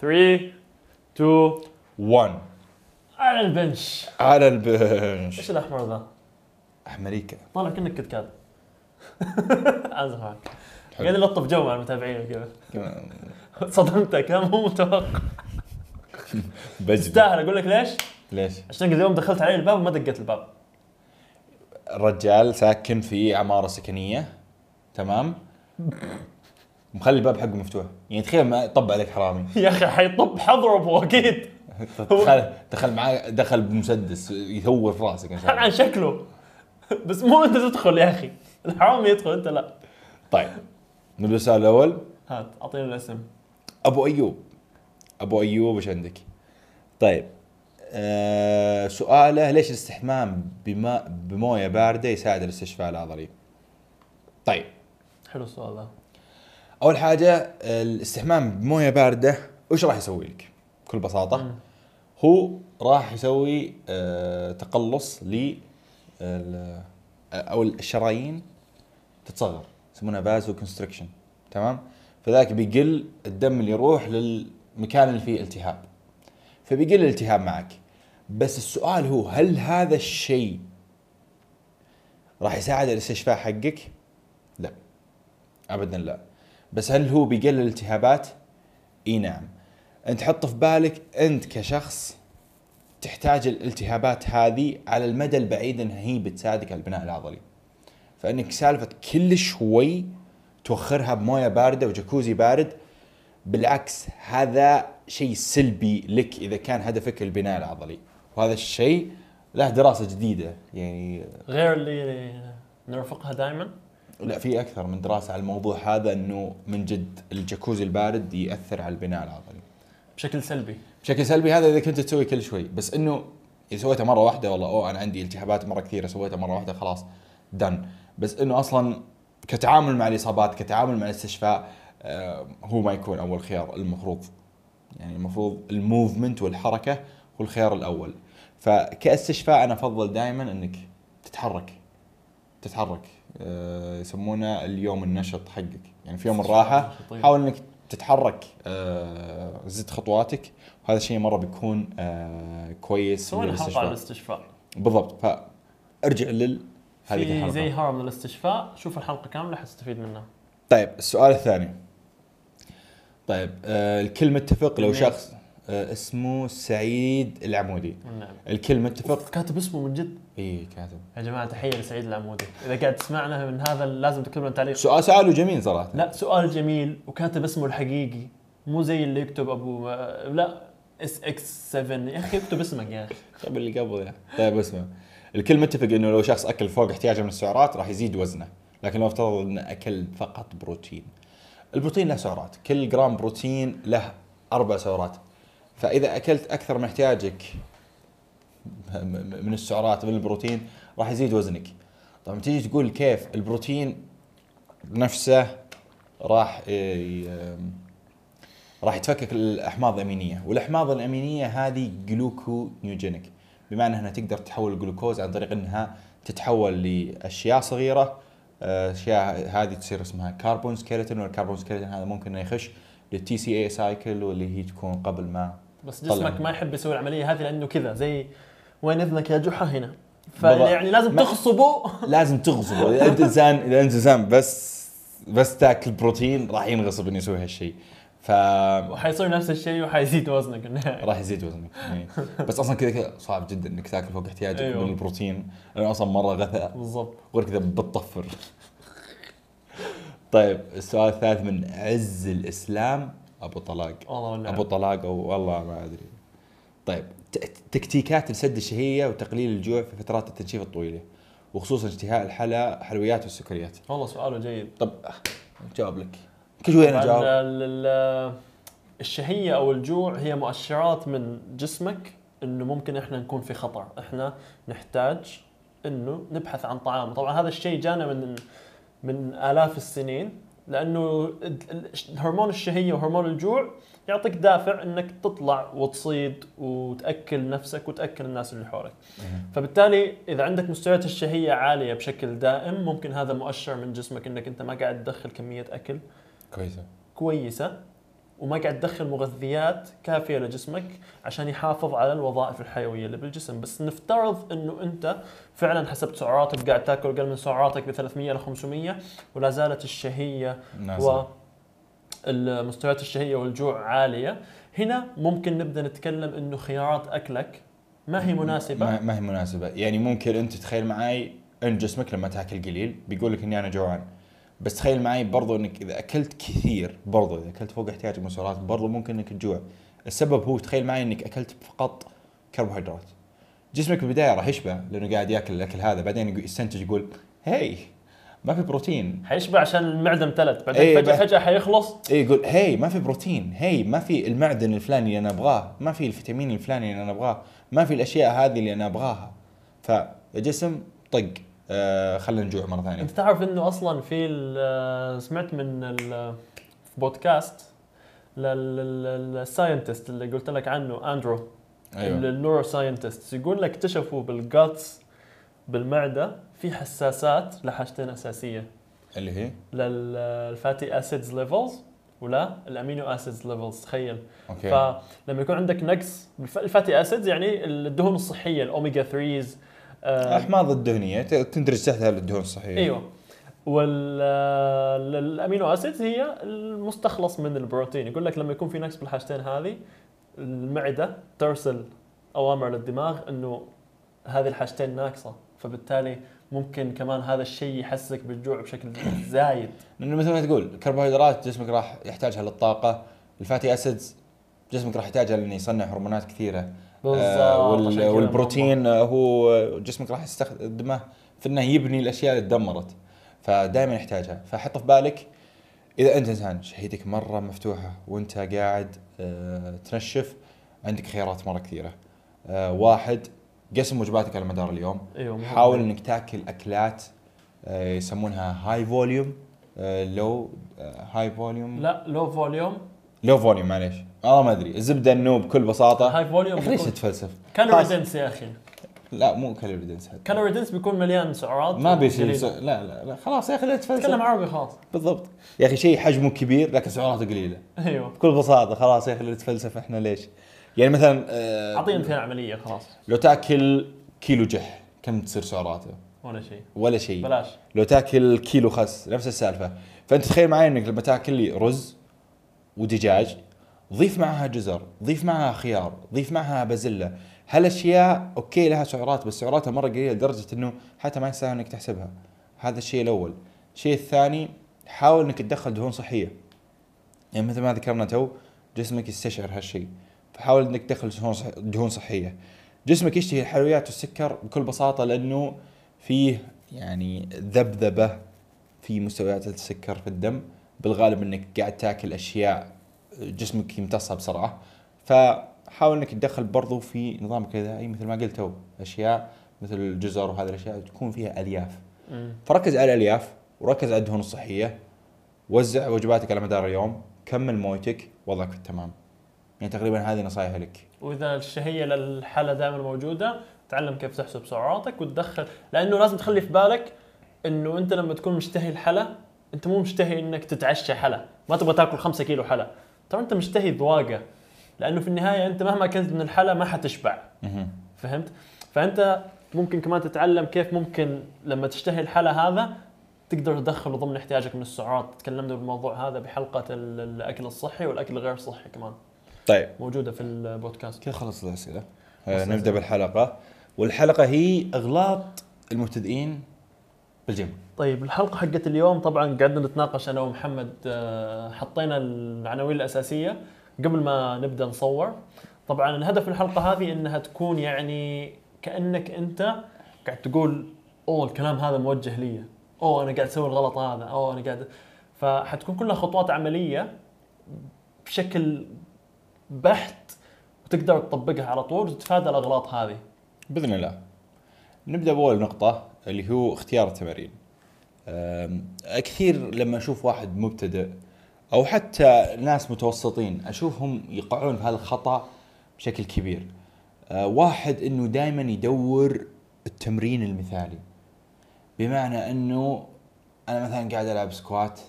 3 2 1 على ال bench. على ال bench. إيش الأحمر ذا؟ أمريكا. طالع كأنك Kit Kat ازرق معك. قاعد يلطف جو مع المتابعين كذا. كمان. صدمتك. مو متوقع. تستاهل. أقول لك ليش؟ ليش؟ عشان اليوم دخلت علي الباب وما دقيت الباب. الرجال ساكن في عمارة سكنية. تمام؟ مخلي الباب حقه مفتوح. يعني تخيل ما طب عليك حرامي. يا أخي حيطب حضربه أكيد دخل دخل معاه دخل بمسدس يثور في راسك إن شاء الله. عن شكله. بس مو أنت تدخل يا أخي. الحرامي يدخل أنت لا. طيب. نبدأ السؤال الأول. هات أعطيني الاسم. أبو أيوب. أبو أيوب إيش عندك؟ طيب. آه سؤاله ليش الاستحمام بماء بموية باردة يساعد الاستشفاء العضلي؟ طيب. حلو السؤال ذا أول حاجة الاستحمام بموية باردة وش راح يسوي لك؟ بكل بساطة مم. هو راح يسوي آه تقلص ل ال- أو الشرايين تتصغر يسمونها vasoconstriction تمام؟ فذاك بيقل الدم اللي يروح للمكان اللي فيه التهاب فبيقل الالتهاب معك بس السؤال هو هل هذا الشيء راح يساعد الاستشفاء حقك؟ لا ابدا لا بس هل هو بيقلل الالتهابات؟ إي نعم. أنت حط في بالك أنت كشخص تحتاج الالتهابات هذه على المدى البعيد إنها هي بتساعدك على البناء العضلي. فإنك سالفة كل شوي توخرها بموية باردة وجاكوزي بارد بالعكس هذا شيء سلبي لك إذا كان هدفك البناء العضلي. وهذا الشيء له دراسة جديدة يعني غير اللي نرفقها دائما لا في أكثر من دراسة على الموضوع هذا إنه من جد الجاكوزي البارد يأثر على البناء العضلي. بشكل سلبي. بشكل سلبي هذا إذا كنت تسوي كل شوي بس إنه إذا سويتها مرة واحدة والله أوه أنا عندي التهابات مرة كثيرة سويتها مرة واحدة خلاص دن بس إنه أصلا كتعامل مع الإصابات كتعامل مع الاستشفاء آه هو ما يكون أول خيار المفروض. يعني المفروض الموفمنت والحركة هو الخيار الأول. فكاستشفاء أنا أفضل دائما إنك تتحرك. تتحرك. يسمونه اليوم النشط حقك يعني في يوم الراحة طيب. حاول إنك تتحرك آه زد خطواتك وهذا الشيء مرة بيكون آه كويس سوينا حلقة للاستشفاء. الاستشفاء بالضبط فارجع لل في زي هرم للاستشفاء شوف الحلقة كاملة حتستفيد منها طيب السؤال الثاني طيب آه الكل متفق لو. شخص آه اسمه سعيد العمودي. نعم. الكل متفق كاتب اسمه من جد. اي كاتب. يا جماعة تحية لسعيد العمودي. إذا قاعد تسمعنا من هذا لازم تكتب لنا تعليق سؤال سؤاله جميل صراحة. لا سؤال جميل وكاتب اسمه الحقيقي. مو زي اللي يكتب أبو لا S X 7 يا أخي اكتب اسمك يا أخي. طيب اللي قبل يعني. طيب اسمع. الكل متفق إنه لو شخص أكل فوق احتياجه من السعرات راح يزيد وزنه. لكن لو افترض إنه أكل فقط بروتين. البروتين له سعرات. كل جرام بروتين له أربع سعرات. فإذا أكلت أكثر من احتياجك من السعرات من البروتين راح يزيد وزنك. طبعا تيجي تقول كيف البروتين نفسه راح ي- راح يتفكك الأحماض الأمينية. والأحماض الأمينية هذه جلوكونيوجينيك بمعنى إنها تقدر تحول الجلوكوز عن طريق إنها تتحول لأشياء صغيرة آه، أشياء هذه تصير اسمها carbon skeleton وال carbon skeleton هذا ممكن إنه يخش لل TCA cycle واللي هي تكون قبل ما بس طلع. جسمك ما يحب يسوي العملية هذه لأنه كذا زي وين إذنك يا جحا هنا. فيعني لازم تغصبه. لازم تغصبه. إذا أنت انسان إذا أنت إنسان بس بس تاكل بروتين راح ينغصب إنه يسوي هالشيء. ف وحيصير نفس الشيء وحيزيد وزنك. راح يزيد وزنك. يعني بس أصلا كذا كذا صعب جدا إنك تاكل فوق احتياجك أيوه. من البروتين. لأنه أصلا مرة غثاء. بالضبط. غير كذا بتطفر. طيب السؤال الثالث من عز الإسلام. أبو طلاق. والله أبو طلاق أو والله ما أدري. طيب تكتيكات لسد الشهية وتقليل الجوع في فترات التنشيف الطويلة وخصوصا اشتهاء الحلا حلويات والسكريات. والله سؤاله جيد. طب جاوب لك. كل شوي أنا جاوب. ال- ال- الشهية أو الجوع هي مؤشرات من جسمك إنه ممكن إحنا نكون في خطر. إحنا نحتاج إنه نبحث عن طعام. طبعا هذا الشيء جانا من من آلاف السنين. لأنه هرمون الشهية وهرمون الجوع يعطيك دافع إنك تطلع وتصيد وتأكل نفسك وتأكل الناس اللي حولك. فبالتالي إذا عندك مستويات الشهية عالية بشكل دائم ممكن هذا مؤشر من جسمك إنك أنت ما قاعد تدخل كمية أكل كويسة. كويسة. وما قاعد تدخل مغذيات كافية لجسمك عشان يحافظ على الوظائف الحيوية اللي بالجسم. بس نفترض إنه أنت فعلا حسبت سعراتك قاعد تاكل أقل من سعراتك ب 300 ل 500 ولا زالت الشهية نازل. والمستويات الشهية والجوع عالية. هنا ممكن نبدأ نتكلم إنه خيارات أكلك ما هي مناسبة. ما, ما هي مناسبة. يعني ممكن أنت تخيل معي إن جسمك لما تاكل قليل بيقول لك إني أنا جوعان. بس تخيل معي برضو إنك إذا أكلت كثير برضو إذا أكلت فوق احتياجك من السعرات برضو ممكن إنك تجوع. السبب هو تخيل معي إنك أكلت فقط كربوهيدرات جسمك بالبداية راح يشبع لأنه قاعد يأكل الأكل هذا بعدين يستنتج يقول هي ما في بروتين. حيشبع عشان المعده امتلت بعدين إيه، فجأة فجأة حيخلص. اي يقول هي ما في بروتين هي ما في المعدن الفلاني اللي أنا أبغاه ما في الفيتامين الفلاني اللي أنا أبغاه ما في الأشياء هذه اللي أنا أبغاها. فالجسم طق. خلينا نجوع مرة ثانية. أنت تعرف إنه أصلا في ال- سمعت من ال- في بودكاست لل scientist اللي قلت لك عنه أندرو أيوه. ال neuroscientist يقول لك اكتشفوا بال guts بالمعدة في حساسات لحاجتين أساسية. اللي هي؟ لل fatty acids levels ولا ال amino acids levels تخيل. Okay. فلما يكون عندك نقص ال fatty acids يعني الدهون الصحية الاوميجا 3 آه الاحماض الدهنيه ت- تندرج تحتها الدهون الصحيه أيوه. وال amino acids هي المستخلص من البروتين. يقول لك لما يكون في نقص بالحاجتين هذه المعدة ترسل أوامر للدماغ إنه هذه الحاجتين ناقصة. فبالتالي ممكن كمان هذا الشيء يحسسك بالجوع بشكل زايد. لأنه مثل ما تقول الكربوهيدرات جسمك راح يحتاجها للطاقة. الفاتي أسيدز جسمك راح يحتاجها لإنه يصنع هرمونات كثيرة. آه، وال- والبروتين هو جسمك راح يستخدمه في انه يبني الأشياء اللي تدمرت فدائما يحتاجها. فحط في بالك إذا أنت إنسان شهيتك مرة مفتوحة وأنت قاعد آه، تنشف عندك خيارات مرة كثيرة. آه، واحد قسم وجباتك على مدار اليوم. مهم. حاول إنك تاكل أكلات آه، يسمونها high volume low high volume لا low volume low volume معليش. والله ما أدري. الزبدة انه بكل بساطة. high volume ليش بيكون تتفلسف؟ calorie. dense يا أخي. لا مو calorie dense calorie dense بيكون مليان سعرات ما بيصير قليلة. لا لا لا. خلاص يا أخي لا تكلم تتفلسف عربي خلاص. بالضبط. يا أخي شيء حجمه كبير لكن سعراته قليلة. أيوه. بكل بساطة خلاص يا أخي لا نتفلسف إحنا ليش؟ يعني مثلا آه، أعطيني مثال عملية خلاص. لو تأكل كيلو جح كم تصير سعراته؟ ولا شيء. ولا شيء. بلاش. لو تأكل كيلو خس نفس السالفة. فأنت تخيل معي إنك لما تأكل لي رز ودجاج ضيف معها جزر ضيف معها خيار ضيف معها بازلاء هالأشياء okay لها سعرات بس سعراتها مرة قليلة لدرجة إنه حتى ما يستاهل إنك تحسبها. هذا الشيء الأول. الشيء الثاني حاول إنك تدخل دهون صحية. يعني مثل ما ذكرنا تو جسمك يستشعر هالشيء. فحاول إنك تدخل دهون صحية. جسمك يشتهي الحلويات والسكر بكل بساطة لأنه فيه يعني ذبذبة في مستويات السكر في الدم. بالغالب إنك قاعد تاكل أشياء جسمك يمتصها بسرعة. فحاول إنك تدخل برضو في نظامك الغذائي مثل ما قلت تو أشياء مثل الجزر وهذه الأشياء تكون فيها ألياف. فركز على الألياف وركز على الدهون الصحية. وزع وجباتك على مدار اليوم كمل مويتك وضعك في التمام يعني تقريبا هذه نصائحي لك. وإذا الشهية للحلا دائما موجودة تعلم كيف تحسب سعراتك وتدخل. لأنه لازم تخلي في بالك إنه أنت لما تكون مشتهي الحلا أنت مو مشتهي إنك تتعشى حلا. ما تبغى تاكل 5 كيلو حلا. ترى أنت مشتهي ذواقه لأنه في النهاية أنت مهما اكلت من الحلا ما حتشبع. فهمت؟ فأنت ممكن كمان تتعلم كيف ممكن لما تشتهي الحلا هذا تقدر تدخله ضمن احتياجك من السعرات تكلمنا بالموضوع هذا بحلقة ال- الأكل الصحي والأكل الغير صحي كمان. طيب. موجودة في البودكاست. كذا خلصت الأسئلة. آه نبدأ. بالحلقة. والحلقة هي اغلاط المبتدئين بالجيم. طيب الحلقة حقت اليوم طبعا قعدنا نتناقش أنا ومحمد آه، حطينا العناوين الأساسية قبل ما نبدأ نصور. طبعا الهدف من الحلقة هذه إنها تكون يعني كأنك أنت قاعد تقول أوه الكلام هذا موجه لي. أوه أنا قاعد أسوي الغلط هذا. أوه أنا قاعد فحتكون كلها خطوات عملية بشكل بحت وتقدر تطبقها على طول وتتفادى الأغلاط هذه. بإذن الله. نبدأ بأول نقطة. اللي هو اختيار التمارين كثير لما أشوف واحد مبتدئ أو حتى ناس متوسطين أشوفهم يقعون في هذا الخطأ بشكل كبير. أه، واحد إنه دائما يدور التمرين المثالي. بمعنى إنه أنا مثلا قاعد ألعب squat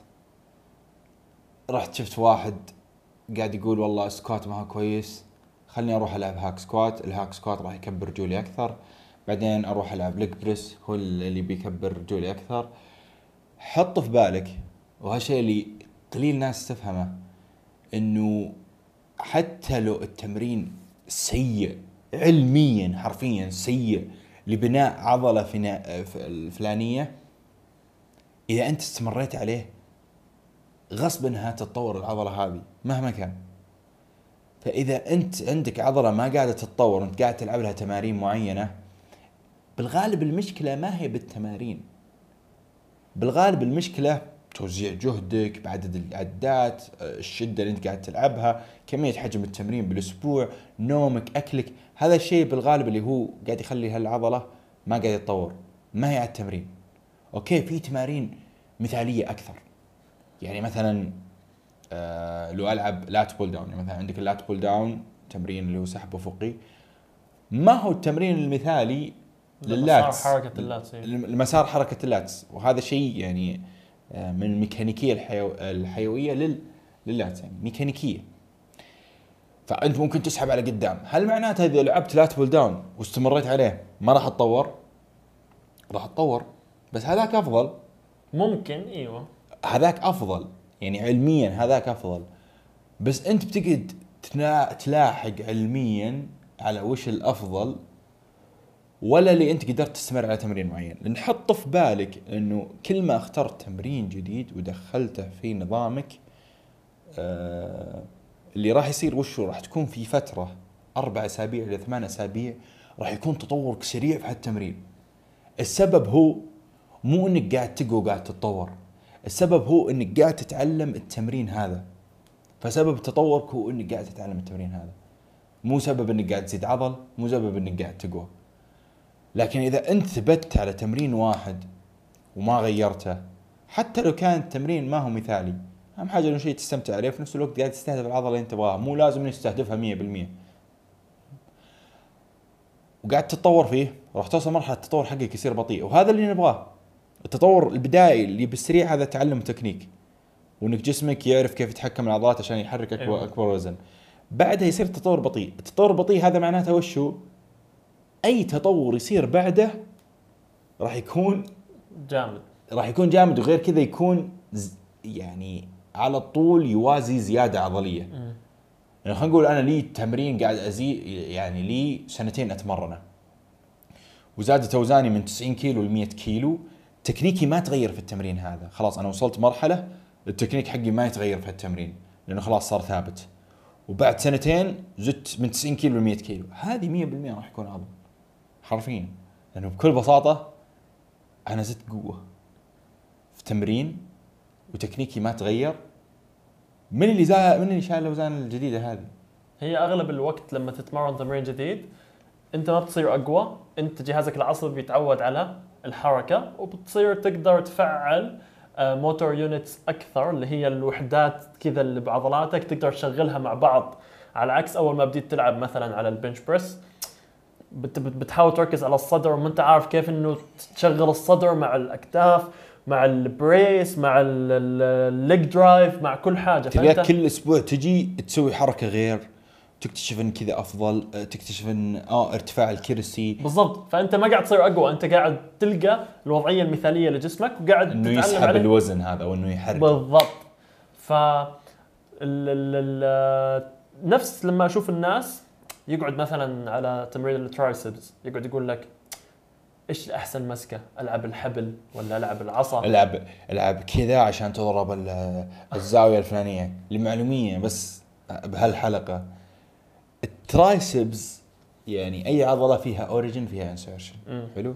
رحت شفت واحد قاعد يقول والله squat ما هو كويس خلني أروح ألعب hack squat ال hack squat راح يكبر رجولي أكثر. بعدين أروح ألعب leg press هو اللي بيكبر رجولي أكثر. حط في بالك وهالشيء اللي قليل ناس تفهمه إنه حتى لو التمرين سيء علميا حرفيا سيء لبناء عضلة الفلانية إذا أنت استمريت عليه غصب انها تتطور العضلة هذه مهما كان. فإذا أنت عندك عضلة ما قاعدة تتطور أنت قاعد تلعب لها تمارين معينة بالغالب المشكلة ما هي بالتمارين. بالغالب المشكلة توزيع جهدك بعدد العدات الشدة اللي انت قاعد تلعبها كمية حجم التمرين بالأسبوع نومك أكلك. هذا الشيء بالغالب اللي هو قاعد يخلي هالعضلة ما قاعد يتطور. ما هي على التمرين. okay في تمارين مثالية أكثر. يعني مثلا آه لو ألعب lat pulldown يعني مثلا عندك ال lat pulldown تمرين اللي هو سحب افقي ما هو التمرين المثالي لل lat مسار حركة ال lats إيه. المسار حركة ال lats. وهذا شيء يعني آه، من الميكانيكيه الحيو... الحيوية لل... لل lats يعني ميكانيكية. فأنت ممكن تسحب على قدام. هل معناته إذا لعبت lat pulldown واستمريت عليه ما راح تطور؟ راح تطور. بس هذاك أفضل. ممكن إيوه. هذاك أفضل. يعني علميا هذاك أفضل. بس أنت بتقعد تلاحق علميا على وش الأفضل ولا اللي أنت قدرت تستمر على تمرين معين. لأن حط في بالك إنه كل ما اخترت تمرين جديد ودخلته في نظامك آه اللي راح يصير وشو راح تكون في فترة أربع أسابيع إلى ثمان أسابيع راح يكون تطورك سريع في هالتمرين. السبب هو مو إنك قاعد تقوى وقاعد تتطور. السبب هو إنك قاعد تتعلم التمرين هذا. فسبب تطورك هو إنك قاعد تتعلم التمرين هذا. مو سبب إنك قاعد تزيد عضل مو سبب إنك قاعد تقوى. لكن إذا أنت ثبت على تمرين واحد وما غيرته حتى لو كان التمرين ما هو مثالي أهم حاجة إنه شيء تستمتع عليه في نفس الوقت قاعد تستهدف العضلة اللي أنت تبغاها مو لازم إنك تستهدفها 100% وقاعد تتطور فيه راح توصل مرحلة التطور حقك يصير بطيء وهذا اللي نبغاه. التطور البدائي اللي بالسريع هذا تعلم تكنيك وإنك جسمك يعرف كيف يتحكم العضلات عشان يحرك اكبر أيوة. أكبر وزن. بعدها يصير تطور بطيء. التطور البطيء هذا معناته وشو أي تطور يصير بعده راح يكون جامد. راح يكون جامد وغير كذا يكون يعني على طول يوازي زيادة عضلية. مم. يعني خلينا نقول أنا لي تمرين قاعد ازي يعني لي سنتين أتمرنه. وزادت اوزاني من 90 كيلو ل 100 كيلو. تكنيكي ما تغير في التمرين هذا. خلاص أنا وصلت مرحلة التكنيك حقي ما يتغير في هالتمرين لأنه خلاص صار ثابت. وبعد سنتين زدت من 90 كيلو ل 100 كيلو. هذه 100% راح يكون عضل حرفيا. لأنه بكل بساطة أنا زدت قوة في تمرين وتكنيكي ما تغير. من اللي زا من اللي شال الأوزان الجديدة هذه؟ هي أغلب الوقت لما تتمرن تمرين جديد أنت ما بتصير أقوى. أنت جهازك العصبي بيتعود على الحركة وبتصير تقدر تفعل motor units أكثر اللي هي الوحدات كذا اللي بعضلاتك تقدر تشغلها مع بعض. على عكس أول ما بديت تلعب مثلا على ال bench press بت بت- بتحاول تركز على الصدر وما انت عارف كيف إنه تشغل الصدر مع الأكتاف مع ال press مع ال leg drive مع كل حاجة. تلقاك كل أسبوع تجي تسوي حركة غير تكتشف إن كذا أفضل تكتشف إن آه ارتفاع الكرسي. بالضبط. فأنت ما قاعد تصير أقوى أنت قاعد تلقى الوضعية المثالية لجسمك وقاعد إنه يسحب عليه. الوزن هذا وإنه يحرك بالضبط. ف ال... ال... ال... نفس لما أشوف الناس يقعد مثلا على تمرين الترايسبس يقعد يقول لك إيش احسن مسكة؟ ألعب الحبل ولا ألعب العصا؟ ألعب ألعب كذا عشان تضرب ال- الزاوية الفلانية. لمعلومية بس بهالحلقة. ال triceps يعني أي عضلة فيها origin فيها insertion مم. حلو؟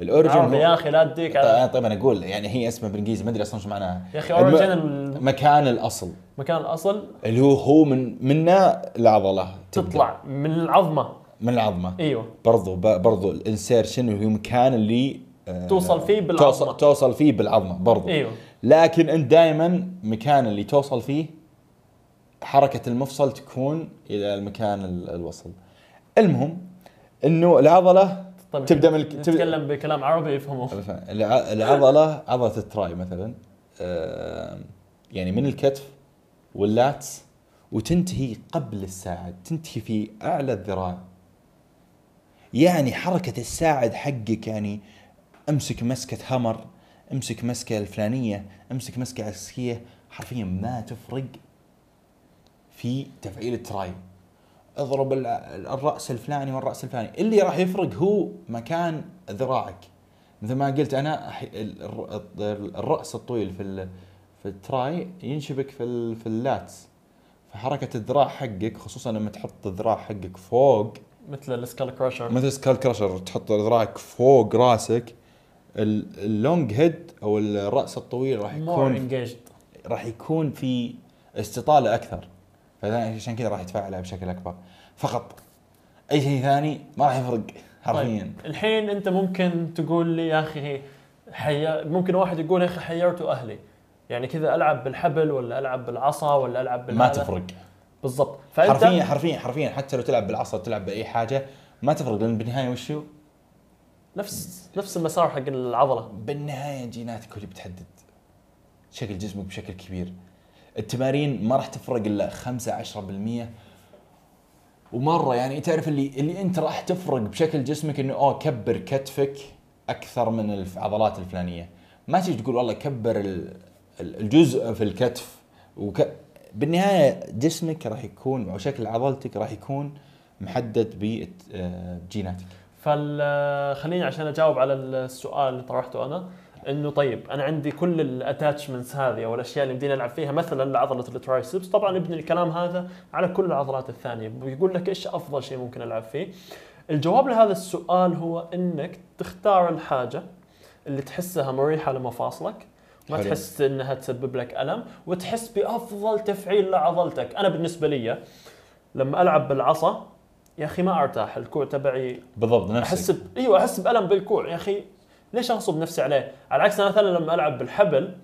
ال origin يا أخي لا تديك على طيب طيب أنا أقول يعني هي اسمها بالإنجليزي ما أدري أصلا شو معناها. يا أخي الم- origin مكان الأصل. مكان الأصل؟ اللي هو هو من منه العضله. تطلع من العظمة. من العظمة. إيوه. برضو برضو ال insertion هو المكان اللي آه، توصل فيه بالعظمة. توصل, توصل فيه بالعظمة برضو. إيوه. لكن أنت دائما مكان اللي توصل فيه حركة المفصل تكون إلى المكان ال- الوصل. المهم إنه العضله طيب تبدأ من الك- تبدأ- نتكلم بكلام عربي يفهمه الع- العضله عضلة ال tri مثلا يعني من الكتف وال lats وتنتهي قبل الساعد تنتهي في أعلى الذراع. يعني حركة الساعد حقك يعني أمسك مسكة hammer أمسك مسكة الفلانية أمسك مسكة عسكية حرفيا ما تفرق في تفعيل ال tri. اضرب ال- الرأس الفلاني والرأس الفلاني. اللي راح يفرق هو مكان ذراعك. مثل ما قلت أنا الرأس الطويل في في ال tri ينشبك في في ال lats. فحركة الذراع حقك خصوصا لما تحط الذراع حقك فوق مثل السكال كراشر. مثل سكال كراشر تحط ذراعك فوق راسك ال- اللونج هيد أو الرأس الطويل راح يكون راح يكون في استطالة أكثر. فعشان كذا راح يتفاعل بشكل أكبر. فقط. أي شيء ثاني ما راح يفرق حرفيا. طيب الحين أنت ممكن تقول لي يا أخي حيا ممكن واحد يقول يا أخي حيرت أهلي. يعني كذا ألعب بالحبل ولا ألعب بالعصا ولا ألعب ما بالهذا؟ تفرق. بالضبط. فأنت حرفيا حرفيا حرفيا حتى لو تلعب بالعصا تلعب بأي حاجة ما تفرق. لأن بالنهاية وشو؟ نفس نفس المسار حق العضلة. بالنهاية جيناتك هو اللي بتحدد شكل جسمك بشكل كبير. التمارين ما راح تفرق إلا 5 10% ومرة يعني تعرف اللي اللي أنت راح تفرق بشكل جسمك إنه أوه كبر كتفك أكثر من العضلات الفلانية. ما تيجي تقول والله كبر ال- ال- الجزء في الكتف. وك... بالنهاية جسمك راح يكون أو شكل عضلتك راح يكون محدد بجيناتك. فال خليني عشان أجاوب على السؤال اللي طرحته أنا. إنه طيب أنا عندي كل ال attachments هذه أو الأشياء اللي بدينا نلعب فيها مثلا عضله ال triceps طبعا ابني الكلام هذا على كل العضلات الثانية. بيقول لك إيش أفضل شيء ممكن ألعب فيه؟ الجواب لهذا السؤال هو إنك تختار الحاجة اللي تحسها مريحة لمفاصلك ما حلو. تحس إنها تسبب لك ألم وتحس بأفضل تفعيل لعضلتك. أنا بالنسبة لي لما ألعب بالعصا يا أخي ما أرتاح الكوع تبعي بالضبط نفسك. أحس ب... أيوه أحس بألم بالكوع. يا أخي ليش اغصب نفسي عليه؟ على عكس أنا مثلا لما ألعب بالحبل.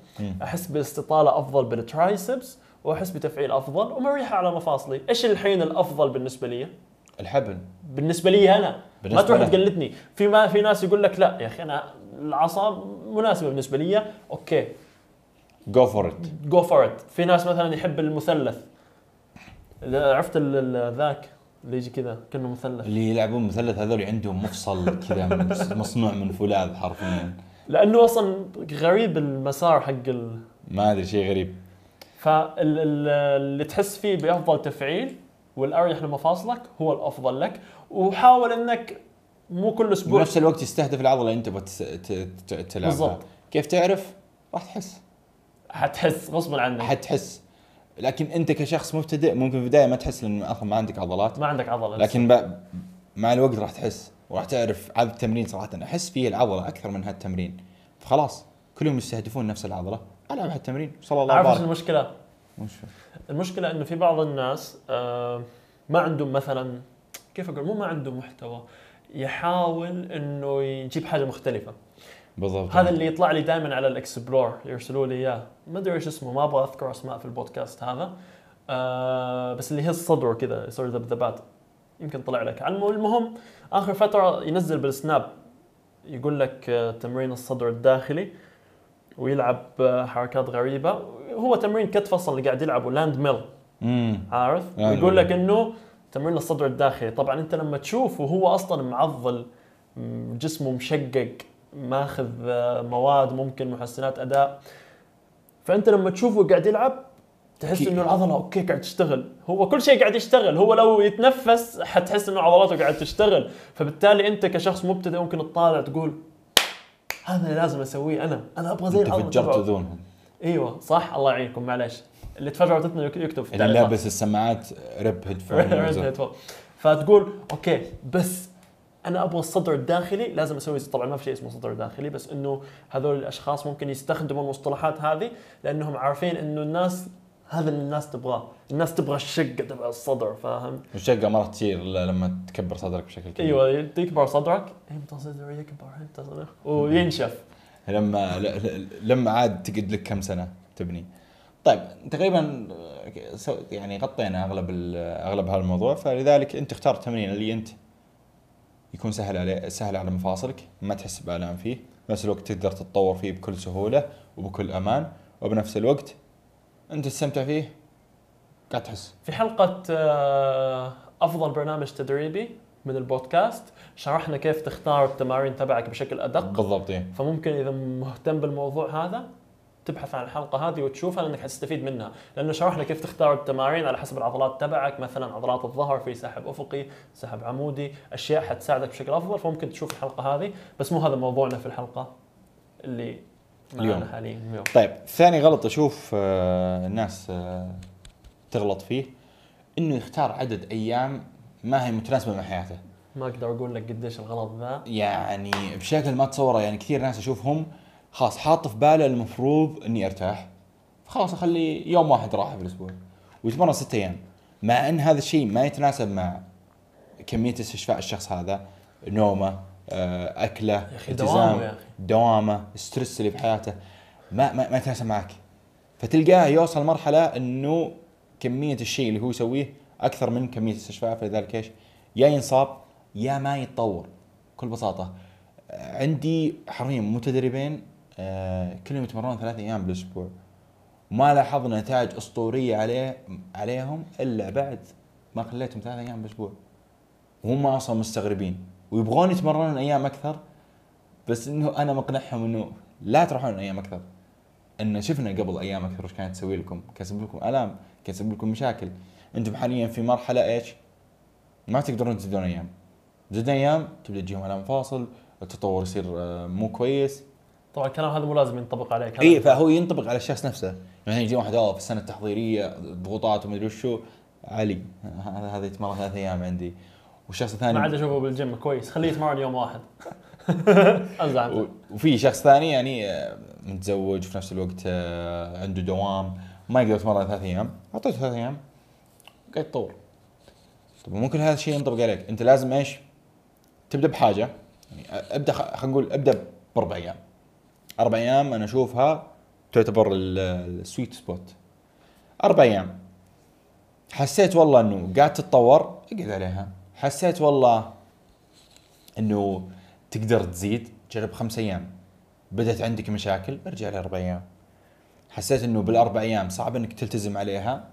أحس باستطاله أفضل بالترايسبس وأحس بتفعيل أفضل ومريحة على مفاصلي، إيش الحين الأفضل بالنسبة لي؟ الحبل. بالنسبة لي أنا. ما بالنسبة تروح لك. تقلدني، في ما في ناس يقول لك لا يا أخي أنا العصا مناسبة بالنسبة لي، okay. جو فور ات جو فور ات، في ناس مثلا يحب المثلث. عرفت ذاك. اللي يجي كذا؟ كأنه مثلث. اللي يلعبون مثلث هذول عندهم مفصل كذا مصنوع من فولاذ حرفيا. لأنه أصلا غريب المسار حق ال... ما أدري شيء غريب. فاللي تحس فيه بأفضل تفعيل والأريح لمفاصلك هو الأفضل لك. وحاول إنك مو كل أسبوع. بنفس الوقت يستهدف العضلة اللي أنت تلعبها. بالضبط. كيف تعرف؟ راح تحس. حتحس غصبا عنك. حتحس. لكن انت كشخص مبتدئ ممكن في البداية ما تحس لأنه أصلا ما عندك عضلات. ما عندك عضلة لكن ب... مع الوقت راح تحس وراح تعرف عدد التمرين صراحة. أحس فيه العضلة أكثر من هالتمرين. فخلاص كل يوم يستهدفون نفس العضلة. ألعب هالتمرين. صلى الله عارف المشكلة؟ وش؟ المشكلة إنه في بعض الناس آه، ما عندهم مثلا كيف أقول؟ مو ما عنده محتوى يحاول إنه يجيب حاجة مختلفة. بالضبط. هذا اللي يطلع لي دائما على ال explore يرسلوا لي إياه. ما أدري إيش اسمه ما أبغى أذكر أسماء في البودكاست هذا. آه بس اللي هي الصدر كذا يصير ذبذبات يمكن طلع لك. المهم آخر فترة ينزل بالسناب. يقول لك آه، تمرين الصدر الداخلي ويلعب آه، حركات غريبة. هو تمرين كتف أصلا اللي قاعد يلعبه landmine عارف. ويقول لك إنه تمرين الصدر الداخلي. طبعا أنت لما تشوفه هو أصلا معضل جسمه مشقق. ماخذ آه، مواد ممكن محسنات أداء. فأنت لما تشوفه قاعد يلعب تحس إنه العضلة okay قاعد تشتغل. هو كل شيء قاعد يشتغل. هو لو يتنفس حتحس إنه عضلاته قاعد تشتغل. فبالتالي أنت كشخص مبتدئ ممكن تطالع تقول هذا اللي لازم أسويه أنا. أنا أبغى زي العضلة فجرت. أذونهم. أيوه صح؟ الله يعينكم معليش. اللي اذنه يك- يكتب في اللي. لابس السماعات ريب headphone. فتقول أوكي بس أنا أبغى الصدر الداخلي لازم أسوي طبعا ما في شيء اسمه صدر داخلي بس إنه هذول الأشخاص ممكن يستخدموا المصطلحات هذه لأنهم عارفين إنه الناس هذا اللي الناس تبغاه، الناس تبغى الشقه تبع الصدر فاهم؟ والشقه ما راح تصير لما تكبر صدرك بشكل كبير. أيوه يكبر صدرك. إمتى صدري يكبر إمتى صدري وينشف. لما لما عاد تقعد لك كم سنة تبني؟ طيب تقريبا يعني غطينا أغلب أغلب هذا الموضوع فلذلك أنت اختار التمرين اللي أنت يكون سهل عليه سهل على مفاصلك ما تحس بآلام فيه بنفس الوقت تقدر تتطور فيه بكل سهولة وبكل أمان. وبنفس الوقت أنت تستمتع فيه قاعد تحس. في حلقة آه، أفضل برنامج تدريبي من البودكاست شرحنا كيف تختار التمارين تبعك بشكل أدق. بالضبط إيه. فممكن إذا مهتم بالموضوع هذا تبحث عن الحلقة هذه وتشوفها لأنك حتستفيد منها. لأنه شرحنا كيف تختار التمارين على حسب العضلات تبعك مثلا عضلات الظهر في سحب أفقي سحب عمودي أشياء حتساعدك بشكل أفضل فممكن تشوف الحلقة هذه. بس مو هذا موضوعنا في الحلقة اللي اليوم. حاليا اليوم. طيب ثاني غلط أشوف آه، الناس آه، تغلط فيه إنه يختار عدد أيام ما هي متناسبة مع حياته. ما أقدر أقول لك قديش الغلط ذا. يعني بشكل ما تصوره يعني كثير ناس أشوفهم خلاص حاط في باله المفروض إني أرتاح. خلاص أخلي يوم واحد راحة في الأسبوع. ويتمرن ست أيام. مع إن هذا الشيء ما يتناسب مع كمية استشفاء الشخص هذا. نومة آه، أكلة يا أخي التزام دوامة يا أخي. دوامة الستريس اللي في حياته. ما ما, ما يتناسب معك. فتلقاه يوصل مرحلة إنه كمية الشيء اللي هو يسويه أكثر من كمية الاستشفاء فلذلك إيش؟ يا ينصاب يا ما يتطور. بكل بساطة عندي حرفيا متدربين كلهم يتمرنون ثلاث أيام بالأسبوع. وما لاحظنا نتائج أسطورية عليه عليهم إلا بعد ما خليتهم ثلاث أيام بالأسبوع. وهم أصلا مستغربين. ويبغون يتمرنون أيام أكثر بس إنه أنا مقنعهم إنه لا تروحون أيام أكثر. ان شفنا قبل أيام أكثر وش كانت تسوي لكم. تسبب لكم الام تسبب لكم مشاكل. أنتم حاليا في مرحلة إيش؟ ما تقدرون تزيدون أيام. زدنا أيام تبدأ تجيهم الام فاصل التطور يصير آه، مو كويس. طبعا الكلام هذا مو لازم ينطبق عليك اي فهو ينطبق على الشخص نفسه. يعني يجي واحد أوه في السنة التحضيرية ضغوطات ومدري وشو علي هذا يتمرن ثلاث أيام عندي. والشخص الثاني ما عاد أشوفه بالجيم كويس. خليه يتمرن يوم واحد. ازعل وفي شخص ثاني يعني آه، متزوج في نفس الوقت آه، عنده دوام ما يقدر يتمرن ثلاث أيام. أعطيته ثلاث أيام قاعد يتطور. طب ممكن هذا الشيء ينطبق عليك. أنت لازم إيش؟ تبدأ بحاجة. يعني أبدأ خلينا نقول أبدأ بأربع أيام. أربع أيام أنا أشوفها تعتبر ال- السويت سبوت أربع أيام. حسيت والله إنه قاعد تتطور أقعد عليها. حسيت والله إنه تقدر تزيد. جرب خمس أيام. بدأت عندك مشاكل ارجع لأربع أيام. حسيت إنه بالأربع أيام صعب إنك تلتزم عليها.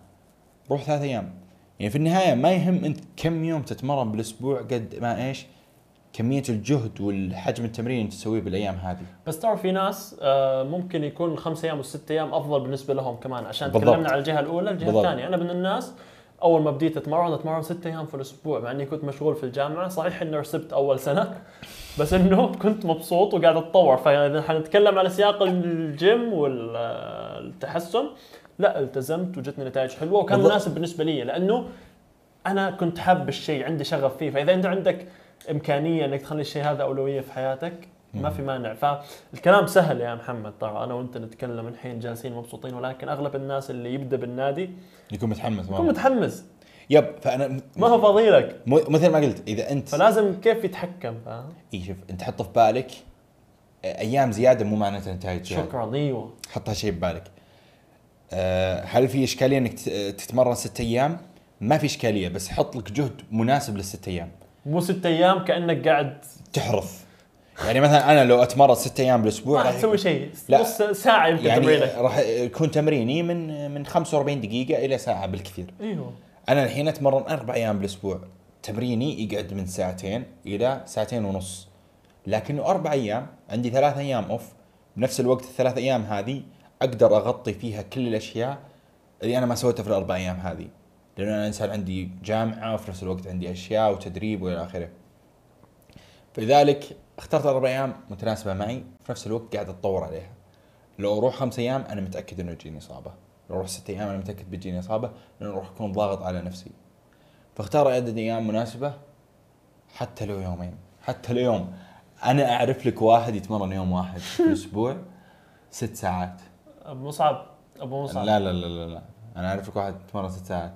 روح ثلاث أيام. يعني في النهاية ما يهم أنت كم يوم تتمرن بالأسبوع قد ما إيش. كمية الجهد والحجم التمرين اللي تسويه بالأيام هذه بس تعرف في ناس آه، ممكن يكون الخمس أيام والست أيام أفضل بالنسبة لهم كمان عشان بالضبط. تكلمنا على الجهة الأولى الجهة بالضبط. الثانية أنا من الناس أول ما بديت أتمرن أتمرن ست أيام في الأسبوع مع إني كنت مشغول في الجامعة صحيح إني رسبت أول سنة بس إنه كنت مبسوط وقاعد أتطور فإذا حنتكلم على سياق الجيم والتحسن لا التزمت وجتني نتائج حلوة وكان. مناسب بالنسبة لي لأنه أنا كنت حاب الشيء عندي شغف فيه فإذا أنت عندك إمكانية إنك تخلي الشيء هذا أولوية في حياتك؟ ما في مانع. فالكلام سهل يا محمد. ترى أنا وأنت نتكلم الحين جالسين مبسوطين ولكن أغلب الناس اللي يبدأ بالنادي يكون متحمس يكون. متحمس. يب فأنا ما هو فاضي لك مثل ما قلت إذا أنت فلازم كيف يتحكم؟ فاهم إي شوف أنت حط في بالك. أيام زيادة مو معناته نتائج زياده شكرا أيوه. حط هالشيء ببالك أه هل في إشكالية إنك تتمرن ست أيام؟ ما في إشكالية بس حط لك جهد مناسب للست أيام. مو ست أيام كأنك قاعد تحرث يعني مثلا أنا لو أتمرن ست أيام ما بالأسبوع راح راح تسوي شيء. نص ساعة يمكن يعني تمرينك. راح يكون تمريني من من 45 دقيقة إلى ساعة بالكثير. إيوه. أنا الحين أتمرن أربع أيام بالأسبوع. تمريني يقعد من ساعتين إلى ساعتين ونص. لكنه أربع أيام عندي ثلاث أيام off بنفس الوقت الثلاث أيام هذه أقدر أغطي فيها كل الأشياء اللي أنا ما سويتها في الأربع أيام هذه. لأنه أنا إنسان عندي جامعة وفي نفس الوقت عندي أشياء وتدريب وإلى آخره. فلذلك اخترت أربع أيام متناسبة معي في نفس الوقت قاعد أتطور عليها. لو أروح خمس أيام أنا متأكد إنه يجيني إصابة. لو أروح ست أيام أنا متأكد بتجيني إصابة لأنه راح اكون ضاغط على نفسي. فاختار عدد أيام مناسبة حتى لو يومين. حتى لو يوم. أنا أعرف لك واحد يتمرن يوم واحد في الأسبوع ست ساعات. أبو مصعب. أبو مصعب. لا لا لا لا, لا. أنا أعرف لك واحد يتمرن ست ساعات.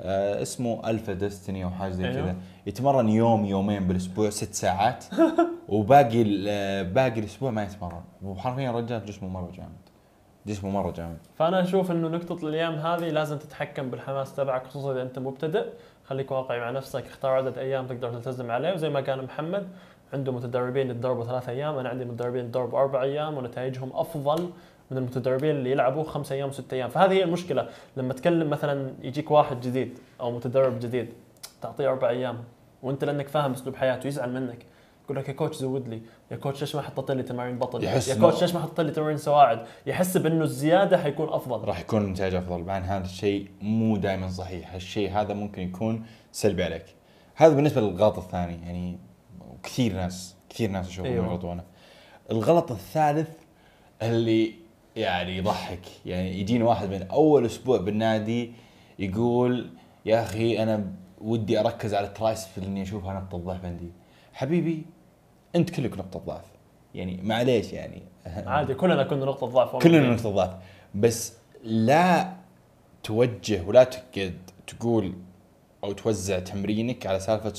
اسمه الفا ديستني أو حاجة زي أيوه. كذا. يتمرن يوم يومين بالأسبوع ست ساعات. وباقي ال- باقي الأسبوع ما يتمرن. وحرفيا رجال جسمه مرة جامد. جسمه مرة جامد. فأنا أشوف إنه نقطة الأيام هذه لازم تتحكم بالحماس تبعك خصوصا إذا أنت مبتدئ. خليك واقعي مع نفسك اختار عدد أيام تقدر تلتزم عليه. وزي ما كان محمد عنده متدربين يتدربوا ثلاث أيام. أنا عندي متدربين يتدربوا أربع أيام ونتائجهم أفضل من المتدربين اللي يلعبوا خمس أيام وست أيام. فهذه هي المشكلة. لما تكلم مثلا يجيك واحد جديد أو متدرب جديد تعطيه أربع أيام وأنت لأنك فاهم أسلوب حياته يزعل منك. يقول لك يا كوتش زود لي يا كوتش ليش ما حطيت لي تمارين بطن؟ يحس يا كوتش ليش ما حطيت لي تمارين سواعد؟ يحس بأنه الزيادة حيكون أفضل. راح يكون النتائج أفضل. مع هذا الشيء مو دائما صحيح. هالشيء هذا ممكن يكون سلبي عليك. هذا بالنسبة للغلط الثاني. يعني كثير ناس كثير ناس اشوفهم أيوة. يغلطونه الغلط الثالث اللي يعني يضحك يعني يجيني واحد من أول أسبوع بالنادي يقول يا أخي أنا ودي أركز على الترايسب لاني أشوفها نقطة ضعف عندي. حبيبي أنت كلك نقطة ضعف. يعني معليش يعني. عادي كلنا كنا نقطة ضعف. كلنا نقطة ضعف. بس لا توجه ولا تقعد تقول أو توزع تمرينك على سالفة